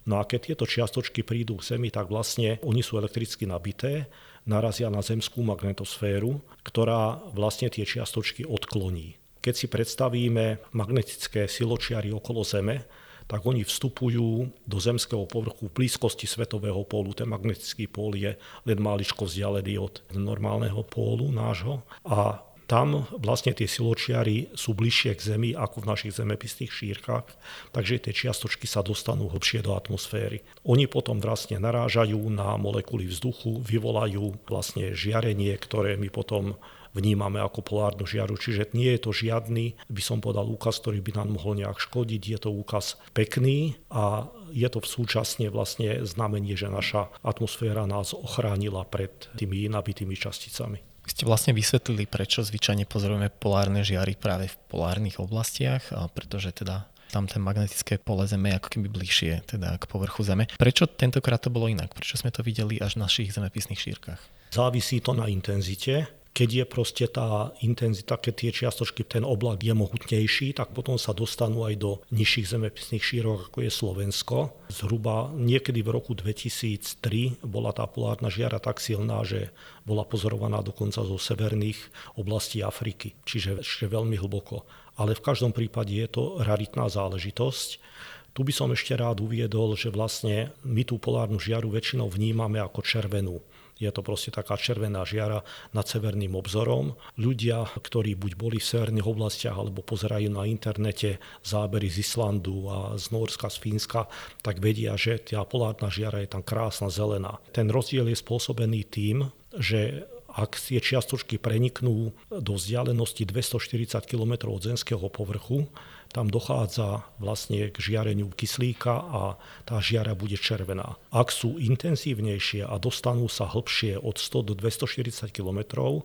No a keď tieto čiastočky prídu k Zemi, tak vlastne oni sú elektricky nabité, narazia na zemskú magnetosféru, ktorá vlastne tie čiastočky odkloní. Keď si predstavíme magnetické siločiary okolo Zeme, tak oni vstupujú do zemského povrchu v blízkosti svetového pólu. Ten magnetický pól je len maličko vzdialený od normálneho pólu nášho a tam vlastne tie siločiary sú bližšie k Zemi ako v našich zemepisných šírkach, takže tie čiastočky sa dostanú hlbšie do atmosféry. Oni potom vlastne narážajú na molekuly vzduchu, vyvolajú vlastne žiarenie, ktoré my potom vnímame ako polárnu žiaru. Čiže nie je to žiadny, by som povedal, úkaz, ktorý by nám mohol nejak škodiť. Je to úkaz pekný a je to v súčasne vlastne znamenie, že naša atmosféra nás ochránila pred tými nabitými časticami ste vlastne vysvetlili, prečo zvyčajne pozorujeme polárne žiary práve v polárnych oblastiach, pretože teda tam ten magnetické pole Zeme je ako keby bližšie teda k povrchu Zeme. Prečo tentokrát to bolo inak? Prečo sme to videli až v našich zemepisných šírkach? Závisí to na intenzite keď je proste tá intenzita, keď tie čiastočky, ten oblak je mohutnejší, tak potom sa dostanú aj do nižších zemepisných šírok, ako je Slovensko. Zhruba niekedy v roku 2003 bola tá polárna žiara tak silná, že bola pozorovaná dokonca zo severných oblastí Afriky, čiže ešte veľmi hlboko. Ale v každom prípade je to raritná záležitosť. Tu by som ešte rád uviedol, že vlastne my tú polárnu žiaru väčšinou vnímame ako červenú. Je to proste taká červená žiara nad severným obzorom. Ľudia, ktorí buď boli v severných oblastiach alebo pozerajú na internete zábery z Islandu a z Norska, z Fínska, tak vedia, že tá polárna žiara je tam krásna zelená. Ten rozdiel je spôsobený tým, že ak tie čiastočky preniknú do vzdialenosti 240 km od zemského povrchu, tam dochádza vlastne k žiareniu kyslíka a tá žiara bude červená. Ak sú intenzívnejšie a dostanú sa hlbšie od 100 do 240 km,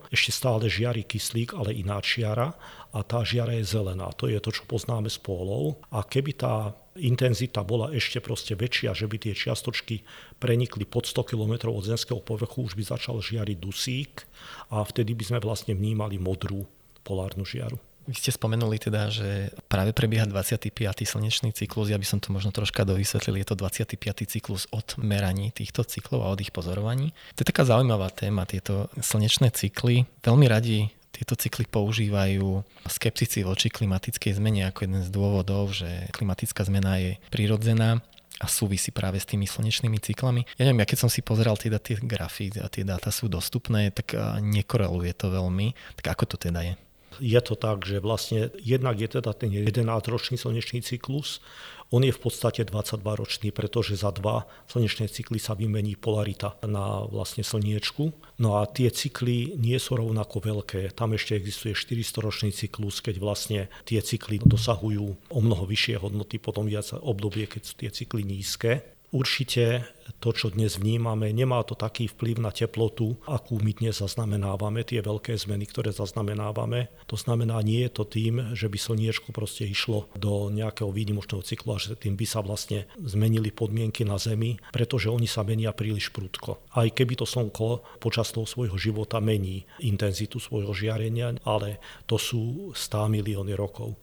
ešte stále žiari kyslík, ale iná žiara a tá žiara je zelená. To je to, čo poznáme z pólov. A keby tá intenzita bola ešte proste väčšia, že by tie čiastočky prenikli pod 100 km od zemského povrchu, už by začal žiariť dusík a vtedy by sme vlastne vnímali modrú polárnu žiaru. Vy ste spomenuli teda, že práve prebieha 25. slnečný cyklus. Ja by som to možno troška dovysvetlil. Je to 25. cyklus od meraní týchto cyklov a od ich pozorovaní. To je taká zaujímavá téma, tieto slnečné cykly. Veľmi radi tieto cykly používajú skeptici voči klimatickej zmene ako jeden z dôvodov, že klimatická zmena je prirodzená a súvisí práve s tými slnečnými cyklami. Ja neviem, ja keď som si pozeral teda tie grafy a tie dáta sú dostupné, tak nekoreluje to veľmi. Tak ako to teda je? Je to tak, že vlastne jednak je teda ten 11-ročný slnečný cyklus, on je v podstate 22-ročný, pretože za dva slnečné cykly sa vymení polarita na vlastne slniečku. No a tie cykly nie sú rovnako veľké. Tam ešte existuje 400-ročný cyklus, keď vlastne tie cykly dosahujú o mnoho vyššie hodnoty, potom viac obdobie, keď sú tie cykly nízke. Určite to, čo dnes vnímame, nemá to taký vplyv na teplotu, akú my dnes zaznamenávame, tie veľké zmeny, ktoré zaznamenávame. To znamená, nie je to tým, že by slniečko proste išlo do nejakého výnimočného cyklu a že tým by sa vlastne zmenili podmienky na Zemi, pretože oni sa menia príliš prudko. Aj keby to Slnko počas toho svojho života mení intenzitu svojho žiarenia, ale to sú 100 milióny rokov.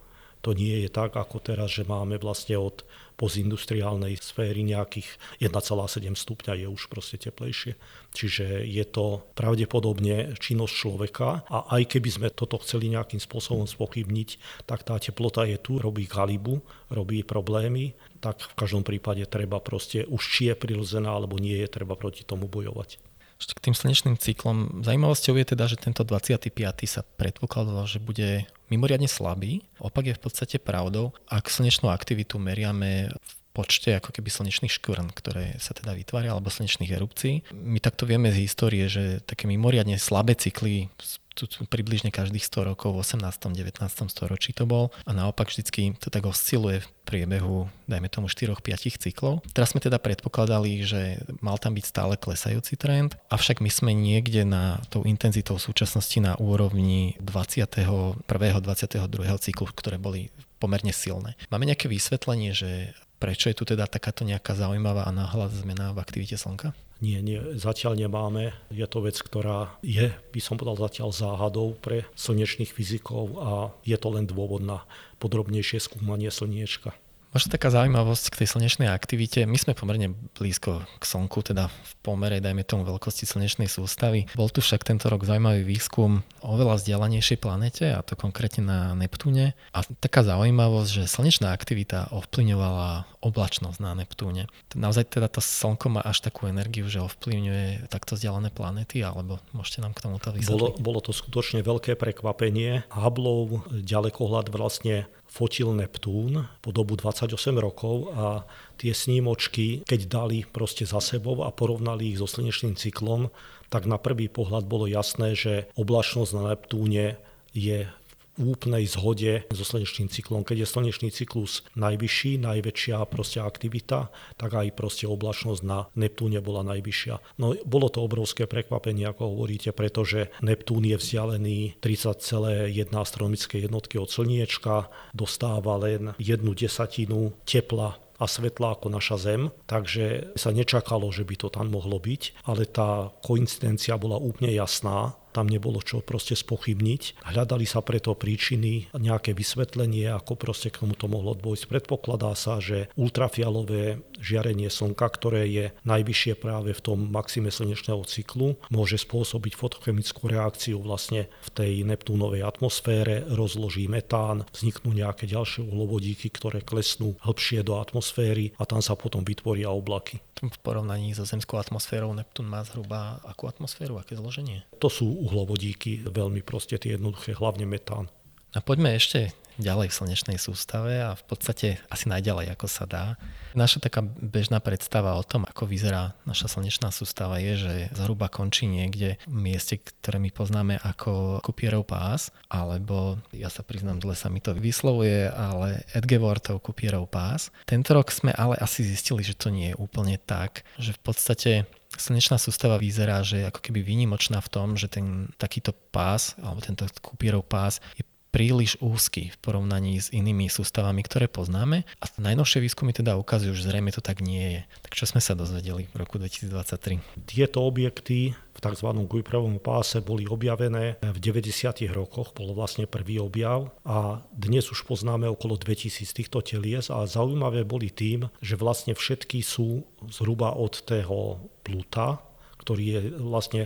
To nie je tak, ako teraz, že máme vlastne od postindustriálnej sféry nejakých 1,7 stupňa je už proste teplejšie. Čiže je to pravdepodobne činnosť človeka a aj keby sme toto chceli nejakým spôsobom spochybniť, tak tá teplota je tu, robí galibu, robí problémy, tak v každom prípade treba proste, už či je prirodzená alebo nie je, treba proti tomu bojovať. K tým slnečným cyklom. Zaujímavosťou je teda, že tento 25. sa predpokladalo, že bude mimoriadne slabý. Opak je v podstate pravdou. Ak slnečnú aktivitu meriame v počte ako keby slnečných škvrn, ktoré sa teda vytvária, alebo slnečných erupcií. My takto vieme z histórie, že také mimoriadne slabé cykly približne každých 100 rokov, v 18. 19. storočí to bol a naopak vždycky to tak osciluje v priebehu, dajme tomu 4-5 cyklov. Teraz sme teda predpokladali, že mal tam byť stále klesajúci trend, avšak my sme niekde na tou intenzitou súčasnosti na úrovni 21. 22. cyklu, ktoré boli pomerne silné. Máme nejaké vysvetlenie, že prečo je tu teda takáto nejaká zaujímavá a náhľad zmena v aktivite Slnka? Nie, nie, zatiaľ nemáme. Je to vec, ktorá je, by som povedal, zatiaľ záhadou pre slnečných fyzikov a je to len dôvod na podrobnejšie skúmanie slniečka. Možno taká zaujímavosť k tej slnečnej aktivite. My sme pomerne blízko k Slnku, teda v pomere, dajme tomu, veľkosti slnečnej sústavy. Bol tu však tento rok zaujímavý výskum o veľa vzdialenejšej planete, a to konkrétne na Neptúne. A taká zaujímavosť, že slnečná aktivita ovplyvňovala oblačnosť na Neptúne. Naozaj teda to Slnko má až takú energiu, že ovplyvňuje takto vzdialené planety, alebo môžete nám k tomuto vysvetliť? Bolo, bolo to skutočne veľké prekvapenie. Hubbleov ďalekohľad vlastne fotil Neptún po dobu 28 rokov a tie snímočky, keď dali proste za sebou a porovnali ich so slnečným cyklom, tak na prvý pohľad bolo jasné, že oblačnosť na Neptúne je úplnej zhode so slnečným cyklom. Keď je slnečný cyklus najvyšší, najväčšia proste aktivita, tak aj proste oblačnosť na Neptúne bola najvyššia. No bolo to obrovské prekvapenie, ako hovoríte, pretože Neptún je vzdialený 30,1 astronomické jednotky od Slniečka, dostáva len jednu desatinu tepla a svetla ako naša Zem, takže sa nečakalo, že by to tam mohlo byť, ale tá koincidencia bola úplne jasná tam nebolo čo proste spochybniť. Hľadali sa preto príčiny, nejaké vysvetlenie, ako proste k tomu to mohlo dôjsť. Predpokladá sa, že ultrafialové žiarenie slnka, ktoré je najvyššie práve v tom maxime slnečného cyklu, môže spôsobiť fotochemickú reakciu vlastne v tej Neptúnovej atmosfére, rozloží metán, vzniknú nejaké ďalšie uhlovodíky, ktoré klesnú hlbšie do atmosféry a tam sa potom vytvoria oblaky. V porovnaní so zemskou atmosférou Neptún má zhruba akú atmosféru, aké zloženie? To sú uhlovodíky, veľmi proste tie jednoduché, hlavne metán. A poďme ešte ďalej v slnečnej sústave a v podstate asi najďalej, ako sa dá. Naša taká bežná predstava o tom, ako vyzerá naša slnečná sústava je, že zhruba končí niekde v mieste, ktoré my poznáme ako Kupierov pás, alebo ja sa priznám, dle sa mi to vyslovuje, ale Edgeworthov Kupierov pás. Tento rok sme ale asi zistili, že to nie je úplne tak, že v podstate Slnečná sústava vyzerá, že je ako keby výnimočná v tom, že ten takýto pás, alebo tento Kupierov pás je príliš úzky v porovnaní s inými sústavami, ktoré poznáme a najnovšie výskumy teda ukazujú, že zrejme to tak nie je. Tak čo sme sa dozvedeli v roku 2023? Tieto objekty v tzv. Kuiperovom páse boli objavené v 90. rokoch, bol vlastne prvý objav a dnes už poznáme okolo 2000 týchto telies a zaujímavé boli tým, že vlastne všetky sú zhruba od toho Pluta, ktorý je vlastne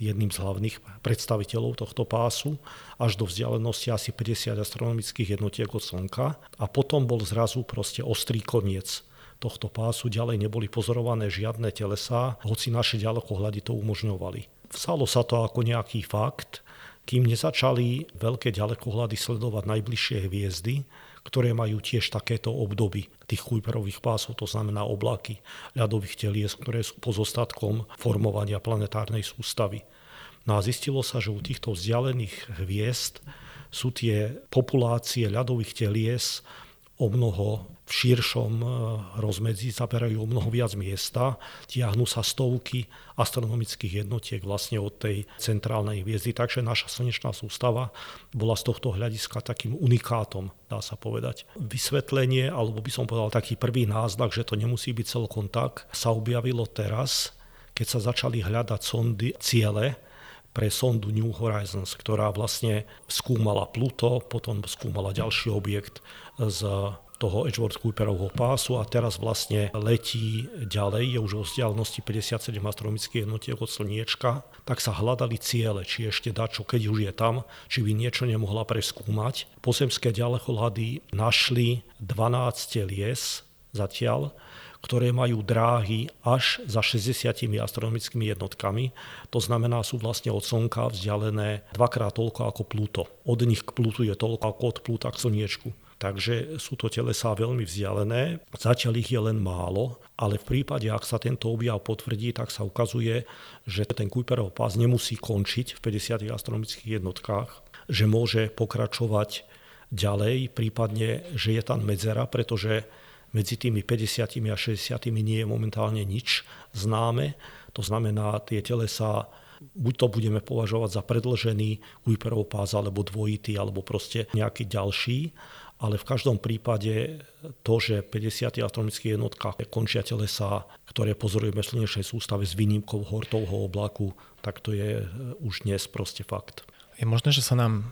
jedným z hlavných predstaviteľov tohto pásu až do vzdialenosti asi 50 astronomických jednotiek od Slnka a potom bol zrazu proste ostrý koniec tohto pásu, ďalej neboli pozorované žiadne telesá, hoci naše ďalekohľady to umožňovali. Vsalo sa to ako nejaký fakt, kým nezačali veľké ďalekohľady sledovať najbližšie hviezdy, ktoré majú tiež takéto obdoby tých Kuiperových pásov, to znamená oblaky ľadových telies, ktoré sú pozostatkom formovania planetárnej sústavy. No a zistilo sa, že u týchto vzdialených hviezd sú tie populácie ľadových telies o mnoho v širšom e, rozmedzi, zaberajú o mnoho viac miesta, tiahnu sa stovky astronomických jednotiek vlastne od tej centrálnej hviezdy, takže naša slnečná sústava bola z tohto hľadiska takým unikátom, dá sa povedať. Vysvetlenie, alebo by som povedal taký prvý náznak, že to nemusí byť celkom tak, sa objavilo teraz, keď sa začali hľadať sondy, ciele, pre sondu New Horizons, ktorá vlastne skúmala Pluto, potom skúmala ďalší objekt z toho Edgeworth Kuiperovho pásu a teraz vlastne letí ďalej, je už o vzdialenosti 57 astronomických jednotiek od Slniečka, tak sa hľadali ciele, či ešte dá čo, keď už je tam, či by niečo nemohla preskúmať. Pozemské ďalekohľady našli 12 lies zatiaľ, ktoré majú dráhy až za 60 astronomickými jednotkami. To znamená, sú vlastne od Slnka vzdialené dvakrát toľko ako Pluto. Od nich k Plutu je toľko ako od Pluta k Slniečku. Takže sú to telesá veľmi vzdialené, zatiaľ ich je len málo, ale v prípade, ak sa tento objav potvrdí, tak sa ukazuje, že ten Kuiperov pás nemusí končiť v 50 astronomických jednotkách, že môže pokračovať ďalej, prípadne, že je tam medzera, pretože medzi tými 50 a 60 nie je momentálne nič známe. To znamená, tie telesá buď to budeme považovať za predlžený Kuiperov pás, alebo dvojitý, alebo proste nejaký ďalší ale v každom prípade to, že 50 astronomických jednotkách končia telesa, ktoré pozorujeme v slnečnej sústave s výnimkou hortovho oblaku, tak to je už dnes proste fakt. Je možné, že sa nám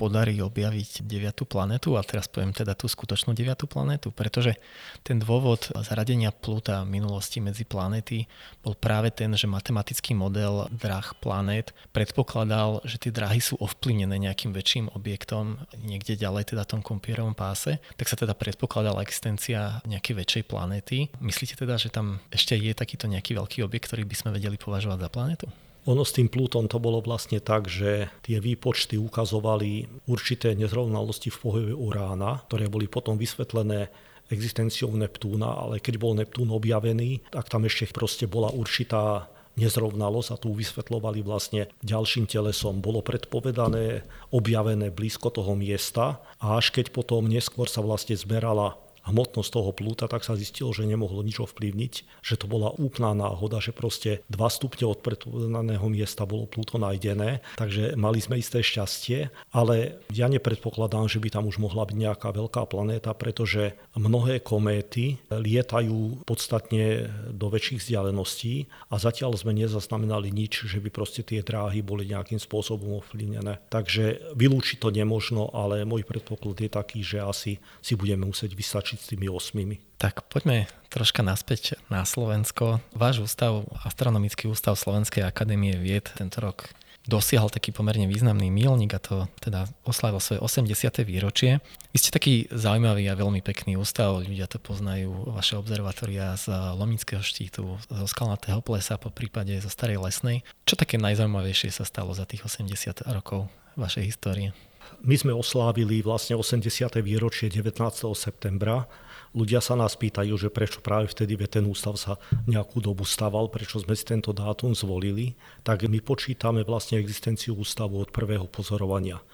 podarí objaviť deviatú planetu a teraz poviem teda tú skutočnú deviatú planetu, pretože ten dôvod zaradenia Pluta v minulosti medzi planéty bol práve ten, že matematický model drah planét predpokladal, že tie dráhy sú ovplyvnené nejakým väčším objektom niekde ďalej, teda tom kompierovom páse, tak sa teda predpokladala existencia nejakej väčšej planéty. Myslíte teda, že tam ešte je takýto nejaký veľký objekt, ktorý by sme vedeli považovať za planetu? Ono s tým Pluton to bolo vlastne tak, že tie výpočty ukazovali určité nezrovnalosti v pohybe Urána, ktoré boli potom vysvetlené existenciou Neptúna, ale keď bol Neptún objavený, tak tam ešte proste bola určitá nezrovnalosť a tu vysvetlovali vlastne ďalším telesom. Bolo predpovedané, objavené blízko toho miesta a až keď potom neskôr sa vlastne zmerala hmotnosť toho plúta, tak sa zistilo, že nemohlo nič ovplyvniť, že to bola úplná náhoda, že proste 2 stupne od predpovedaného miesta bolo Pluto najdené, takže mali sme isté šťastie, ale ja nepredpokladám, že by tam už mohla byť nejaká veľká planéta, pretože mnohé kométy lietajú podstatne do väčších vzdialeností a zatiaľ sme nezaznamenali nič, že by proste tie dráhy boli nejakým spôsobom ovplyvnené. Takže vylúčiť to nemožno, ale môj predpoklad je taký, že asi si budeme musieť vystačiť tými osmými. Tak poďme troška naspäť na Slovensko. Váš ústav, Astronomický ústav Slovenskej akadémie vied tento rok dosiahol taký pomerne významný milník a to teda oslavil svoje 80. výročie. Vy ste taký zaujímavý a veľmi pekný ústav, ľudia to poznajú, vaše observatória z Lomického štítu, zo Skalnatého plesa, po prípade zo Starej Lesnej. Čo také najzaujímavejšie sa stalo za tých 80 rokov vašej histórie? My sme oslávili vlastne 80. výročie 19. septembra. Ľudia sa nás pýtajú, že prečo práve vtedy ten ústav sa nejakú dobu staval, prečo sme si tento dátum zvolili. Tak my počítame vlastne existenciu ústavu od prvého pozorovania.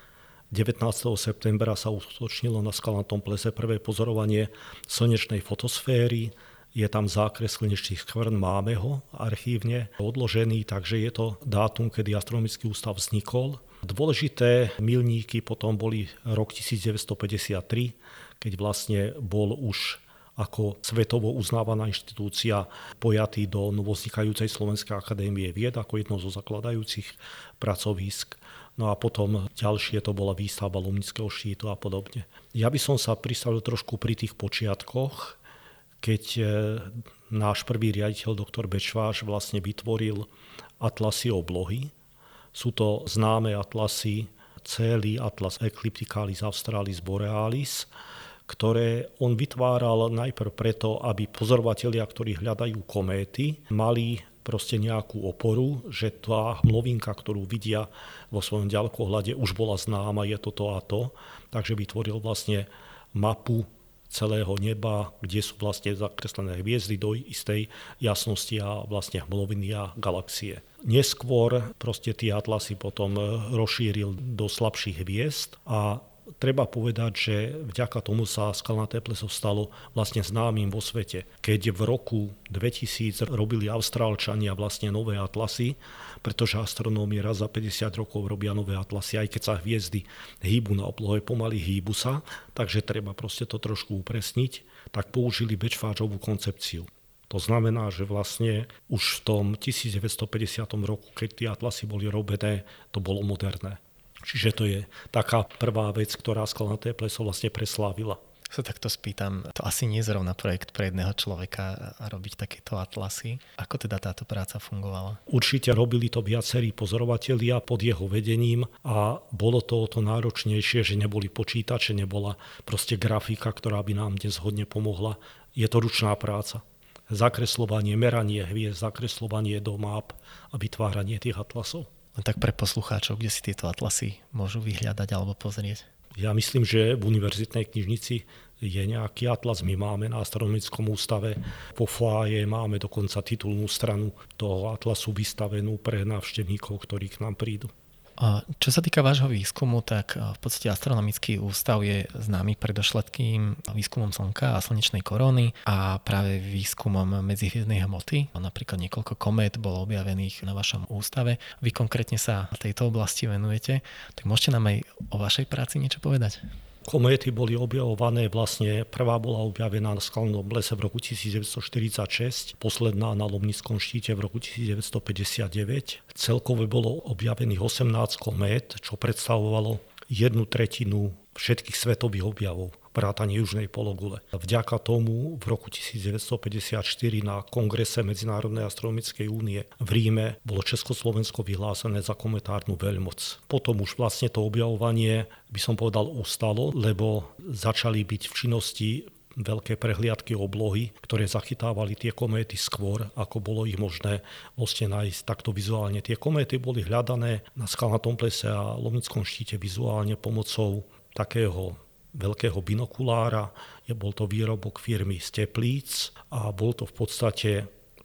19. septembra sa uskutočnilo na Skalnatom plese prvé pozorovanie slnečnej fotosféry. Je tam zákres slnečných skvrn, máme ho archívne odložený, takže je to dátum, kedy astronomický ústav vznikol. Dôležité milníky potom boli rok 1953, keď vlastne bol už ako svetovo uznávaná inštitúcia pojatý do novoznikajúcej Slovenskej akadémie vied ako jedno zo zakladajúcich pracovísk. No a potom ďalšie to bola výstava Lumnického štítu a podobne. Ja by som sa pristavil trošku pri tých počiatkoch, keď e, náš prvý riaditeľ, doktor Bečváš, vlastne vytvoril atlasy oblohy. Sú to známe atlasy, celý atlas Eclipticalis Australis Borealis, ktoré on vytváral najprv preto, aby pozorovatelia, ktorí hľadajú kométy, mali proste nejakú oporu, že tá hmlovinka, ktorú vidia vo svojom ďalkohľade, už bola známa, je to to a to. Takže vytvoril vlastne mapu celého neba, kde sú vlastne zakreslené hviezdy do istej jasnosti a vlastne hmloviny a galaxie. Neskôr proste tie atlasy potom rozšíril do slabších hviezd a treba povedať, že vďaka tomu sa skalnaté pleso stalo vlastne známym vo svete. Keď v roku 2000 robili Austrálčania vlastne nové atlasy, pretože astronómi raz za 50 rokov robia nové atlasy, aj keď sa hviezdy hýbu na oblohe, pomaly hýbu sa, takže treba proste to trošku upresniť, tak použili Bečváčovú koncepciu. To znamená, že vlastne už v tom 1950 roku, keď tie atlasy boli robené, to bolo moderné. Čiže to je taká prvá vec, ktorá skalnaté pleso vlastne preslávila. Sa takto spýtam, to asi nie je zrovna projekt pre jedného človeka robiť takéto atlasy. Ako teda táto práca fungovala? Určite robili to viacerí pozorovatelia pod jeho vedením a bolo to o to náročnejšie, že neboli počítače, nebola proste grafika, ktorá by nám dnes hodne pomohla. Je to ručná práca zakreslovanie, meranie hviezd, zakreslovanie do map a vytváranie tých atlasov. Len tak pre poslucháčov, kde si tieto atlasy môžu vyhľadať alebo pozrieť? Ja myslím, že v univerzitnej knižnici je nejaký atlas. My máme na astronomickom ústave po foaje, máme dokonca titulnú stranu toho atlasu vystavenú pre návštevníkov, ktorí k nám prídu. Čo sa týka vášho výskumu, tak v podstate astronomický ústav je známy predošletkým výskumom Slnka a slnečnej koróny a práve výskumom medzihviezdnej hmoty. Napríklad niekoľko komét bolo objavených na vašom ústave. Vy konkrétne sa tejto oblasti venujete, tak môžete nám aj o vašej práci niečo povedať? Kométy boli objavované, vlastne prvá bola objavená na skalnom lese v roku 1946, posledná na Lomnickom štíte v roku 1959. Celkové bolo objavených 18 komét, čo predstavovalo jednu tretinu všetkých svetových objavov vrátane južnej pologule. Vďaka tomu v roku 1954 na kongrese Medzinárodnej astronomickej únie v Ríme bolo Československo vyhlásené za kometárnu veľmoc. Potom už vlastne to objavovanie, by som povedal, ustalo, lebo začali byť v činnosti veľké prehliadky oblohy, ktoré zachytávali tie kométy skôr, ako bolo ich možné vlastne nájsť takto vizuálne. Tie kométy boli hľadané na skalnatom plese a Lomnickom štíte vizuálne pomocou takého veľkého binokulára. Bol to výrobok firmy z Teplíc a bol to v podstate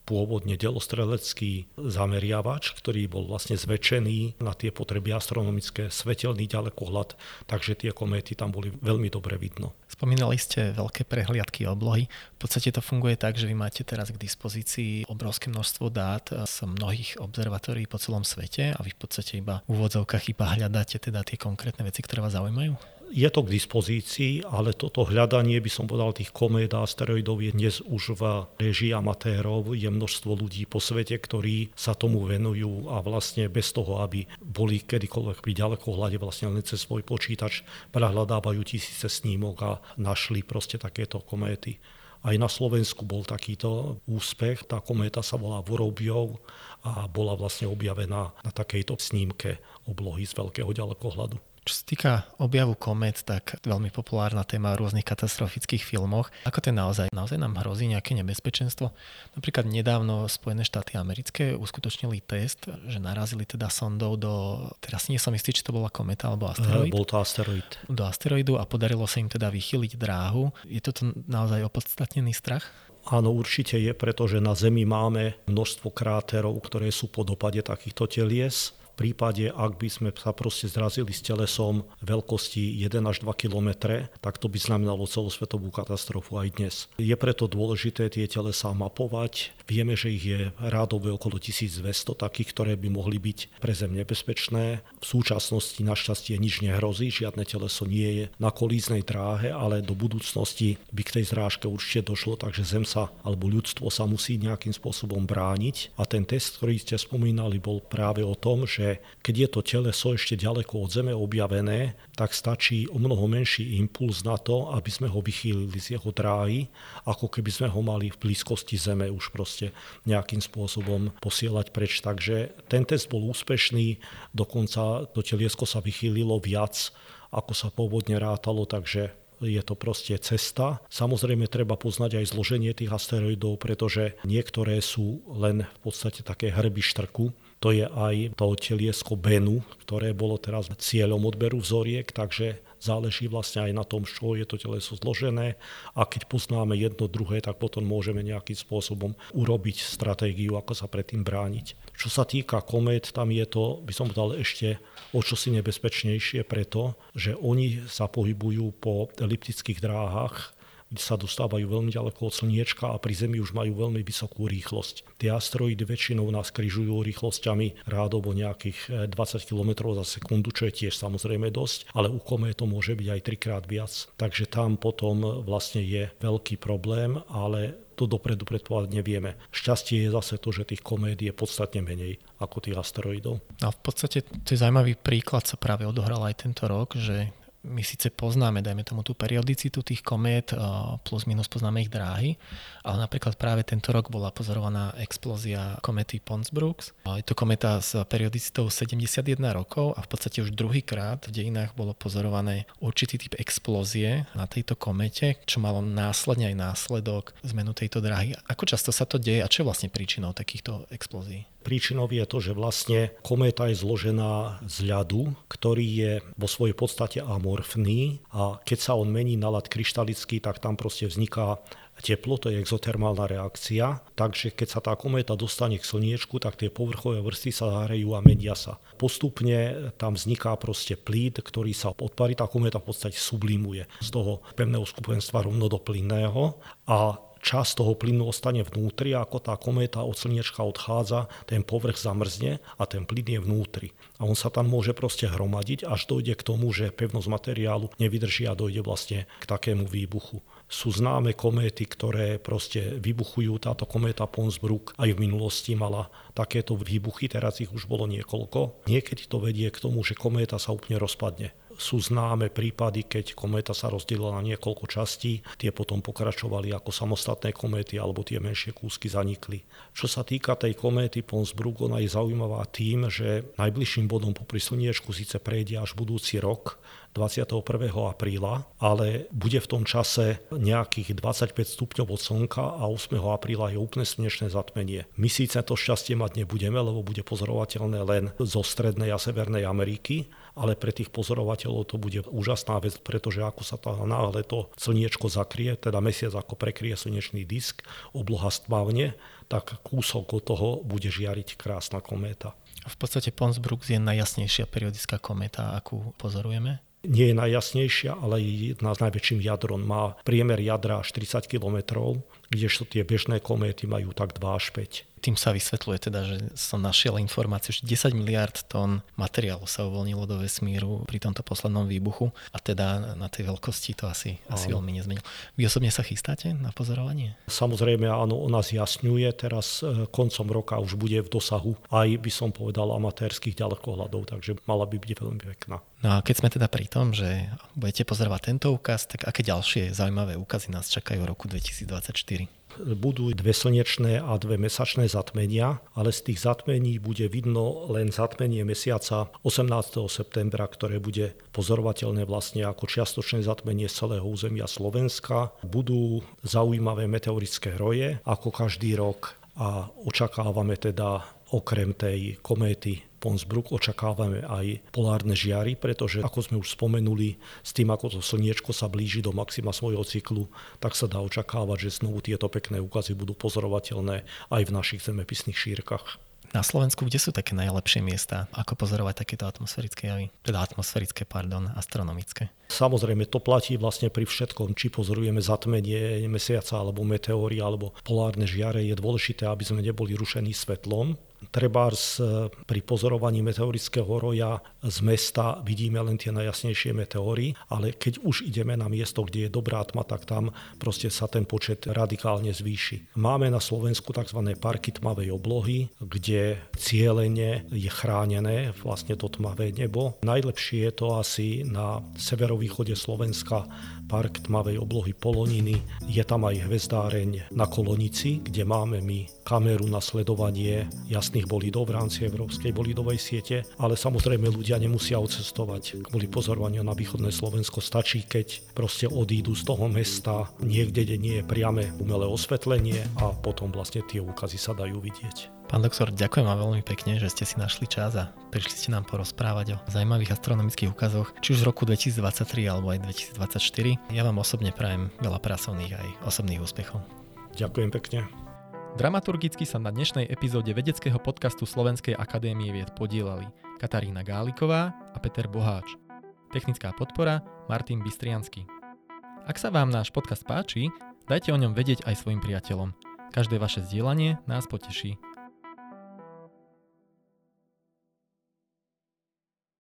pôvodne delostrelecký zameriavač, ktorý bol vlastne zväčšený na tie potreby astronomické, svetelný ďalekohľad, takže tie kométy tam boli veľmi dobre vidno. Spomínali ste veľké prehliadky oblohy. V podstate to funguje tak, že vy máte teraz k dispozícii obrovské množstvo dát z mnohých observatórií po celom svete a vy v podstate iba v úvodzovkách iba hľadáte teda tie konkrétne veci, ktoré vás zaujímajú? Je to k dispozícii, ale toto hľadanie, by som povedal, tých komét a asteroidov je dnes už v režii amatérov. Je množstvo ľudí po svete, ktorí sa tomu venujú a vlastne bez toho, aby boli kedykoľvek pri ďalekohľade vlastne len cez svoj počítač prehľadávajú tisíce snímok a našli proste takéto kométy. Aj na Slovensku bol takýto úspech. Tá kométa sa volá Vorobiov a bola vlastne objavená na takejto snímke oblohy z veľkého ďalekohľadu. Čo sa týka objavu komét, tak veľmi populárna téma v rôznych katastrofických filmoch. Ako to naozaj? Naozaj nám hrozí nejaké nebezpečenstvo? Napríklad nedávno Spojené štáty americké uskutočnili test, že narazili teda sondou do, teraz nie som istý, či to bola kometa alebo asteroid. Bol to asteroid. Do asteroidu a podarilo sa im teda vychyliť dráhu. Je to naozaj opodstatnený strach? Áno, určite je, pretože na Zemi máme množstvo kráterov, ktoré sú po dopade takýchto telies prípade, ak by sme sa proste zrazili s telesom veľkosti 1 až 2 km, tak to by znamenalo celosvetovú katastrofu aj dnes. Je preto dôležité tie telesa mapovať. Vieme, že ich je rádovo okolo 1200 takých, ktoré by mohli byť pre Zem nebezpečné. V súčasnosti našťastie nič nehrozí, žiadne teleso nie je na kolíznej dráhe, ale do budúcnosti by k tej zrážke určite došlo, takže Zem sa alebo ľudstvo sa musí nejakým spôsobom brániť. A ten test, ktorý ste spomínali, bol práve o tom, že keď je to teleso ešte ďaleko od Zeme objavené, tak stačí o mnoho menší impuls na to, aby sme ho vychýlili z jeho dráhy, ako keby sme ho mali v blízkosti Zeme už proste nejakým spôsobom posielať preč. Takže ten test bol úspešný, dokonca to teliesko sa vychýlilo viac, ako sa pôvodne rátalo, takže je to proste cesta. Samozrejme treba poznať aj zloženie tých asteroidov, pretože niektoré sú len v podstate také hrby štrku, to je aj to teliesko Benu, ktoré bolo teraz cieľom odberu vzoriek, takže záleží vlastne aj na tom, čo je to teleso zložené a keď poznáme jedno druhé, tak potom môžeme nejakým spôsobom urobiť stratégiu, ako sa predtým brániť. Čo sa týka komét, tam je to, by som povedal, ešte o čosi nebezpečnejšie preto, že oni sa pohybujú po eliptických dráhach, sa dostávajú veľmi ďaleko od Slniečka a pri Zemi už majú veľmi vysokú rýchlosť. Tie asteroidy väčšinou nás križujú rýchlosťami rádovo nejakých 20 eh, km za sekundu, čo je tiež samozrejme dosť, ale u to môže byť aj trikrát viac. Takže tam potom vlastne je veľký problém, ale to dopredu predpovedať nevieme. Šťastie je zase to, že tých komét je podstatne menej ako tých asteroidov. A v podstate to je zaujímavý príklad sa práve odohral aj tento rok, že my síce poznáme, dajme tomu tú periodicitu tých komét, plus minus poznáme ich dráhy, ale napríklad práve tento rok bola pozorovaná explózia komety Pons Brooks. Je to kometa s periodicitou 71 rokov a v podstate už druhýkrát v dejinách bolo pozorované určitý typ explózie na tejto komete, čo malo následne aj následok zmenu tejto dráhy. Ako často sa to deje a čo je vlastne príčinou takýchto explózií? Príčinou je to, že vlastne kométa je zložená z ľadu, ktorý je vo svojej podstate amorfný a keď sa on mení na ľad kryštalický, tak tam proste vzniká teplo, to je exotermálna reakcia, takže keď sa tá kométa dostane k slniečku, tak tie povrchové vrstvy sa zahrejú a menia sa. Postupne tam vzniká proste plít, ktorý sa odparí, tá kométa v podstate sublimuje z toho pevného skupenstva rovnodoplynného a časť toho plynu ostane vnútri a ako tá kométa od slniečka odchádza, ten povrch zamrzne a ten plyn je vnútri. A on sa tam môže proste hromadiť, až dojde k tomu, že pevnosť materiálu nevydrží a dojde vlastne k takému výbuchu. Sú známe kométy, ktoré proste vybuchujú. Táto kométa Ponsbrook aj v minulosti mala takéto výbuchy, teraz ich už bolo niekoľko. Niekedy to vedie k tomu, že kométa sa úplne rozpadne sú známe prípady, keď kométa sa rozdelila na niekoľko častí, tie potom pokračovali ako samostatné kométy alebo tie menšie kúsky zanikli. Čo sa týka tej kométy Ponsbrook, ona je zaujímavá tým, že najbližším bodom po Slniečku síce prejde až budúci rok, 21. apríla, ale bude v tom čase nejakých 25 stupňov od slnka a 8. apríla je úplne slnečné zatmenie. My síce to šťastie mať nebudeme, lebo bude pozorovateľné len zo Strednej a Severnej Ameriky, ale pre tých pozorovateľov to bude úžasná vec, pretože ako sa tá náhle to slniečko zakrie, teda mesiac ako prekrie slnečný disk, obloha stmavne, tak kúsok od toho bude žiariť krásna kométa. V podstate Pons Brooks je najjasnejšia periodická kométa, akú pozorujeme? nie je najjasnejšia, ale je jedna s najväčším jadrom. Má priemer jadra 40 km, kdežto tie bežné kométy majú tak 2 až 5. Tým sa vysvetľuje teda, že som našiel informáciu, že 10 miliard tón materiálu sa uvoľnilo do vesmíru pri tomto poslednom výbuchu a teda na tej veľkosti to asi, asi veľmi nezmenilo. Vy osobne sa chystáte na pozorovanie? Samozrejme áno, ona zjasňuje, teraz e, koncom roka už bude v dosahu aj by som povedal amatérských ďalekohľadov, takže mala by byť veľmi pekná. No a keď sme teda pri tom, že budete pozorovať tento úkaz, tak aké ďalšie zaujímavé úkazy nás čakajú v roku 2024? Budú dve slnečné a dve mesačné zatmenia, ale z tých zatmení bude vidno len zatmenie mesiaca 18. septembra, ktoré bude pozorovateľné vlastne ako čiastočné zatmenie celého územia Slovenska. Budú zaujímavé meteorické roje, ako každý rok a očakávame teda okrem tej kométy Ponsbruck očakávame aj polárne žiary, pretože ako sme už spomenuli, s tým ako to slniečko sa blíži do maxima svojho cyklu, tak sa dá očakávať, že znovu tieto pekné úkazy budú pozorovateľné aj v našich zemepisných šírkach. Na Slovensku, kde sú také najlepšie miesta, ako pozorovať takéto atmosférické javy? Teda atmosférické, pardon, astronomické. Samozrejme, to platí vlastne pri všetkom, či pozorujeme zatmenie mesiaca alebo meteóry alebo polárne žiare. Je dôležité, aby sme neboli rušení svetlom, Trebárs e, pri pozorovaní meteorického roja z mesta vidíme len tie najjasnejšie meteóry, ale keď už ideme na miesto, kde je dobrá tma, tak tam proste sa ten počet radikálne zvýši. Máme na Slovensku tzv. parky tmavej oblohy, kde cieľene je chránené vlastne to tmavé nebo. Najlepšie je to asi na severovýchode Slovenska park tmavej oblohy Poloniny. Je tam aj hvezdáreň na Kolonici, kde máme my kameru na sledovanie jasných bolidov v rámci Európskej bolidovej siete, ale samozrejme ľudia nemusia odcestovať kvôli pozorovaniu na východné Slovensko. Stačí, keď proste odídu z toho mesta niekde, kde nie je priame umelé osvetlenie a potom vlastne tie úkazy sa dajú vidieť. Pán doktor, ďakujem vám veľmi pekne, že ste si našli čas a prišli ste nám porozprávať o zaujímavých astronomických ukazoch, či už z roku 2023 alebo aj 2024. Ja vám osobne prajem veľa pracovných aj osobných úspechov. Ďakujem pekne. Dramaturgicky sa na dnešnej epizóde vedeckého podcastu Slovenskej akadémie vied podielali Katarína Gáliková a Peter Boháč. Technická podpora Martin Bystriansky. Ak sa vám náš podcast páči, dajte o ňom vedieť aj svojim priateľom. Každé vaše zdieľanie nás poteší.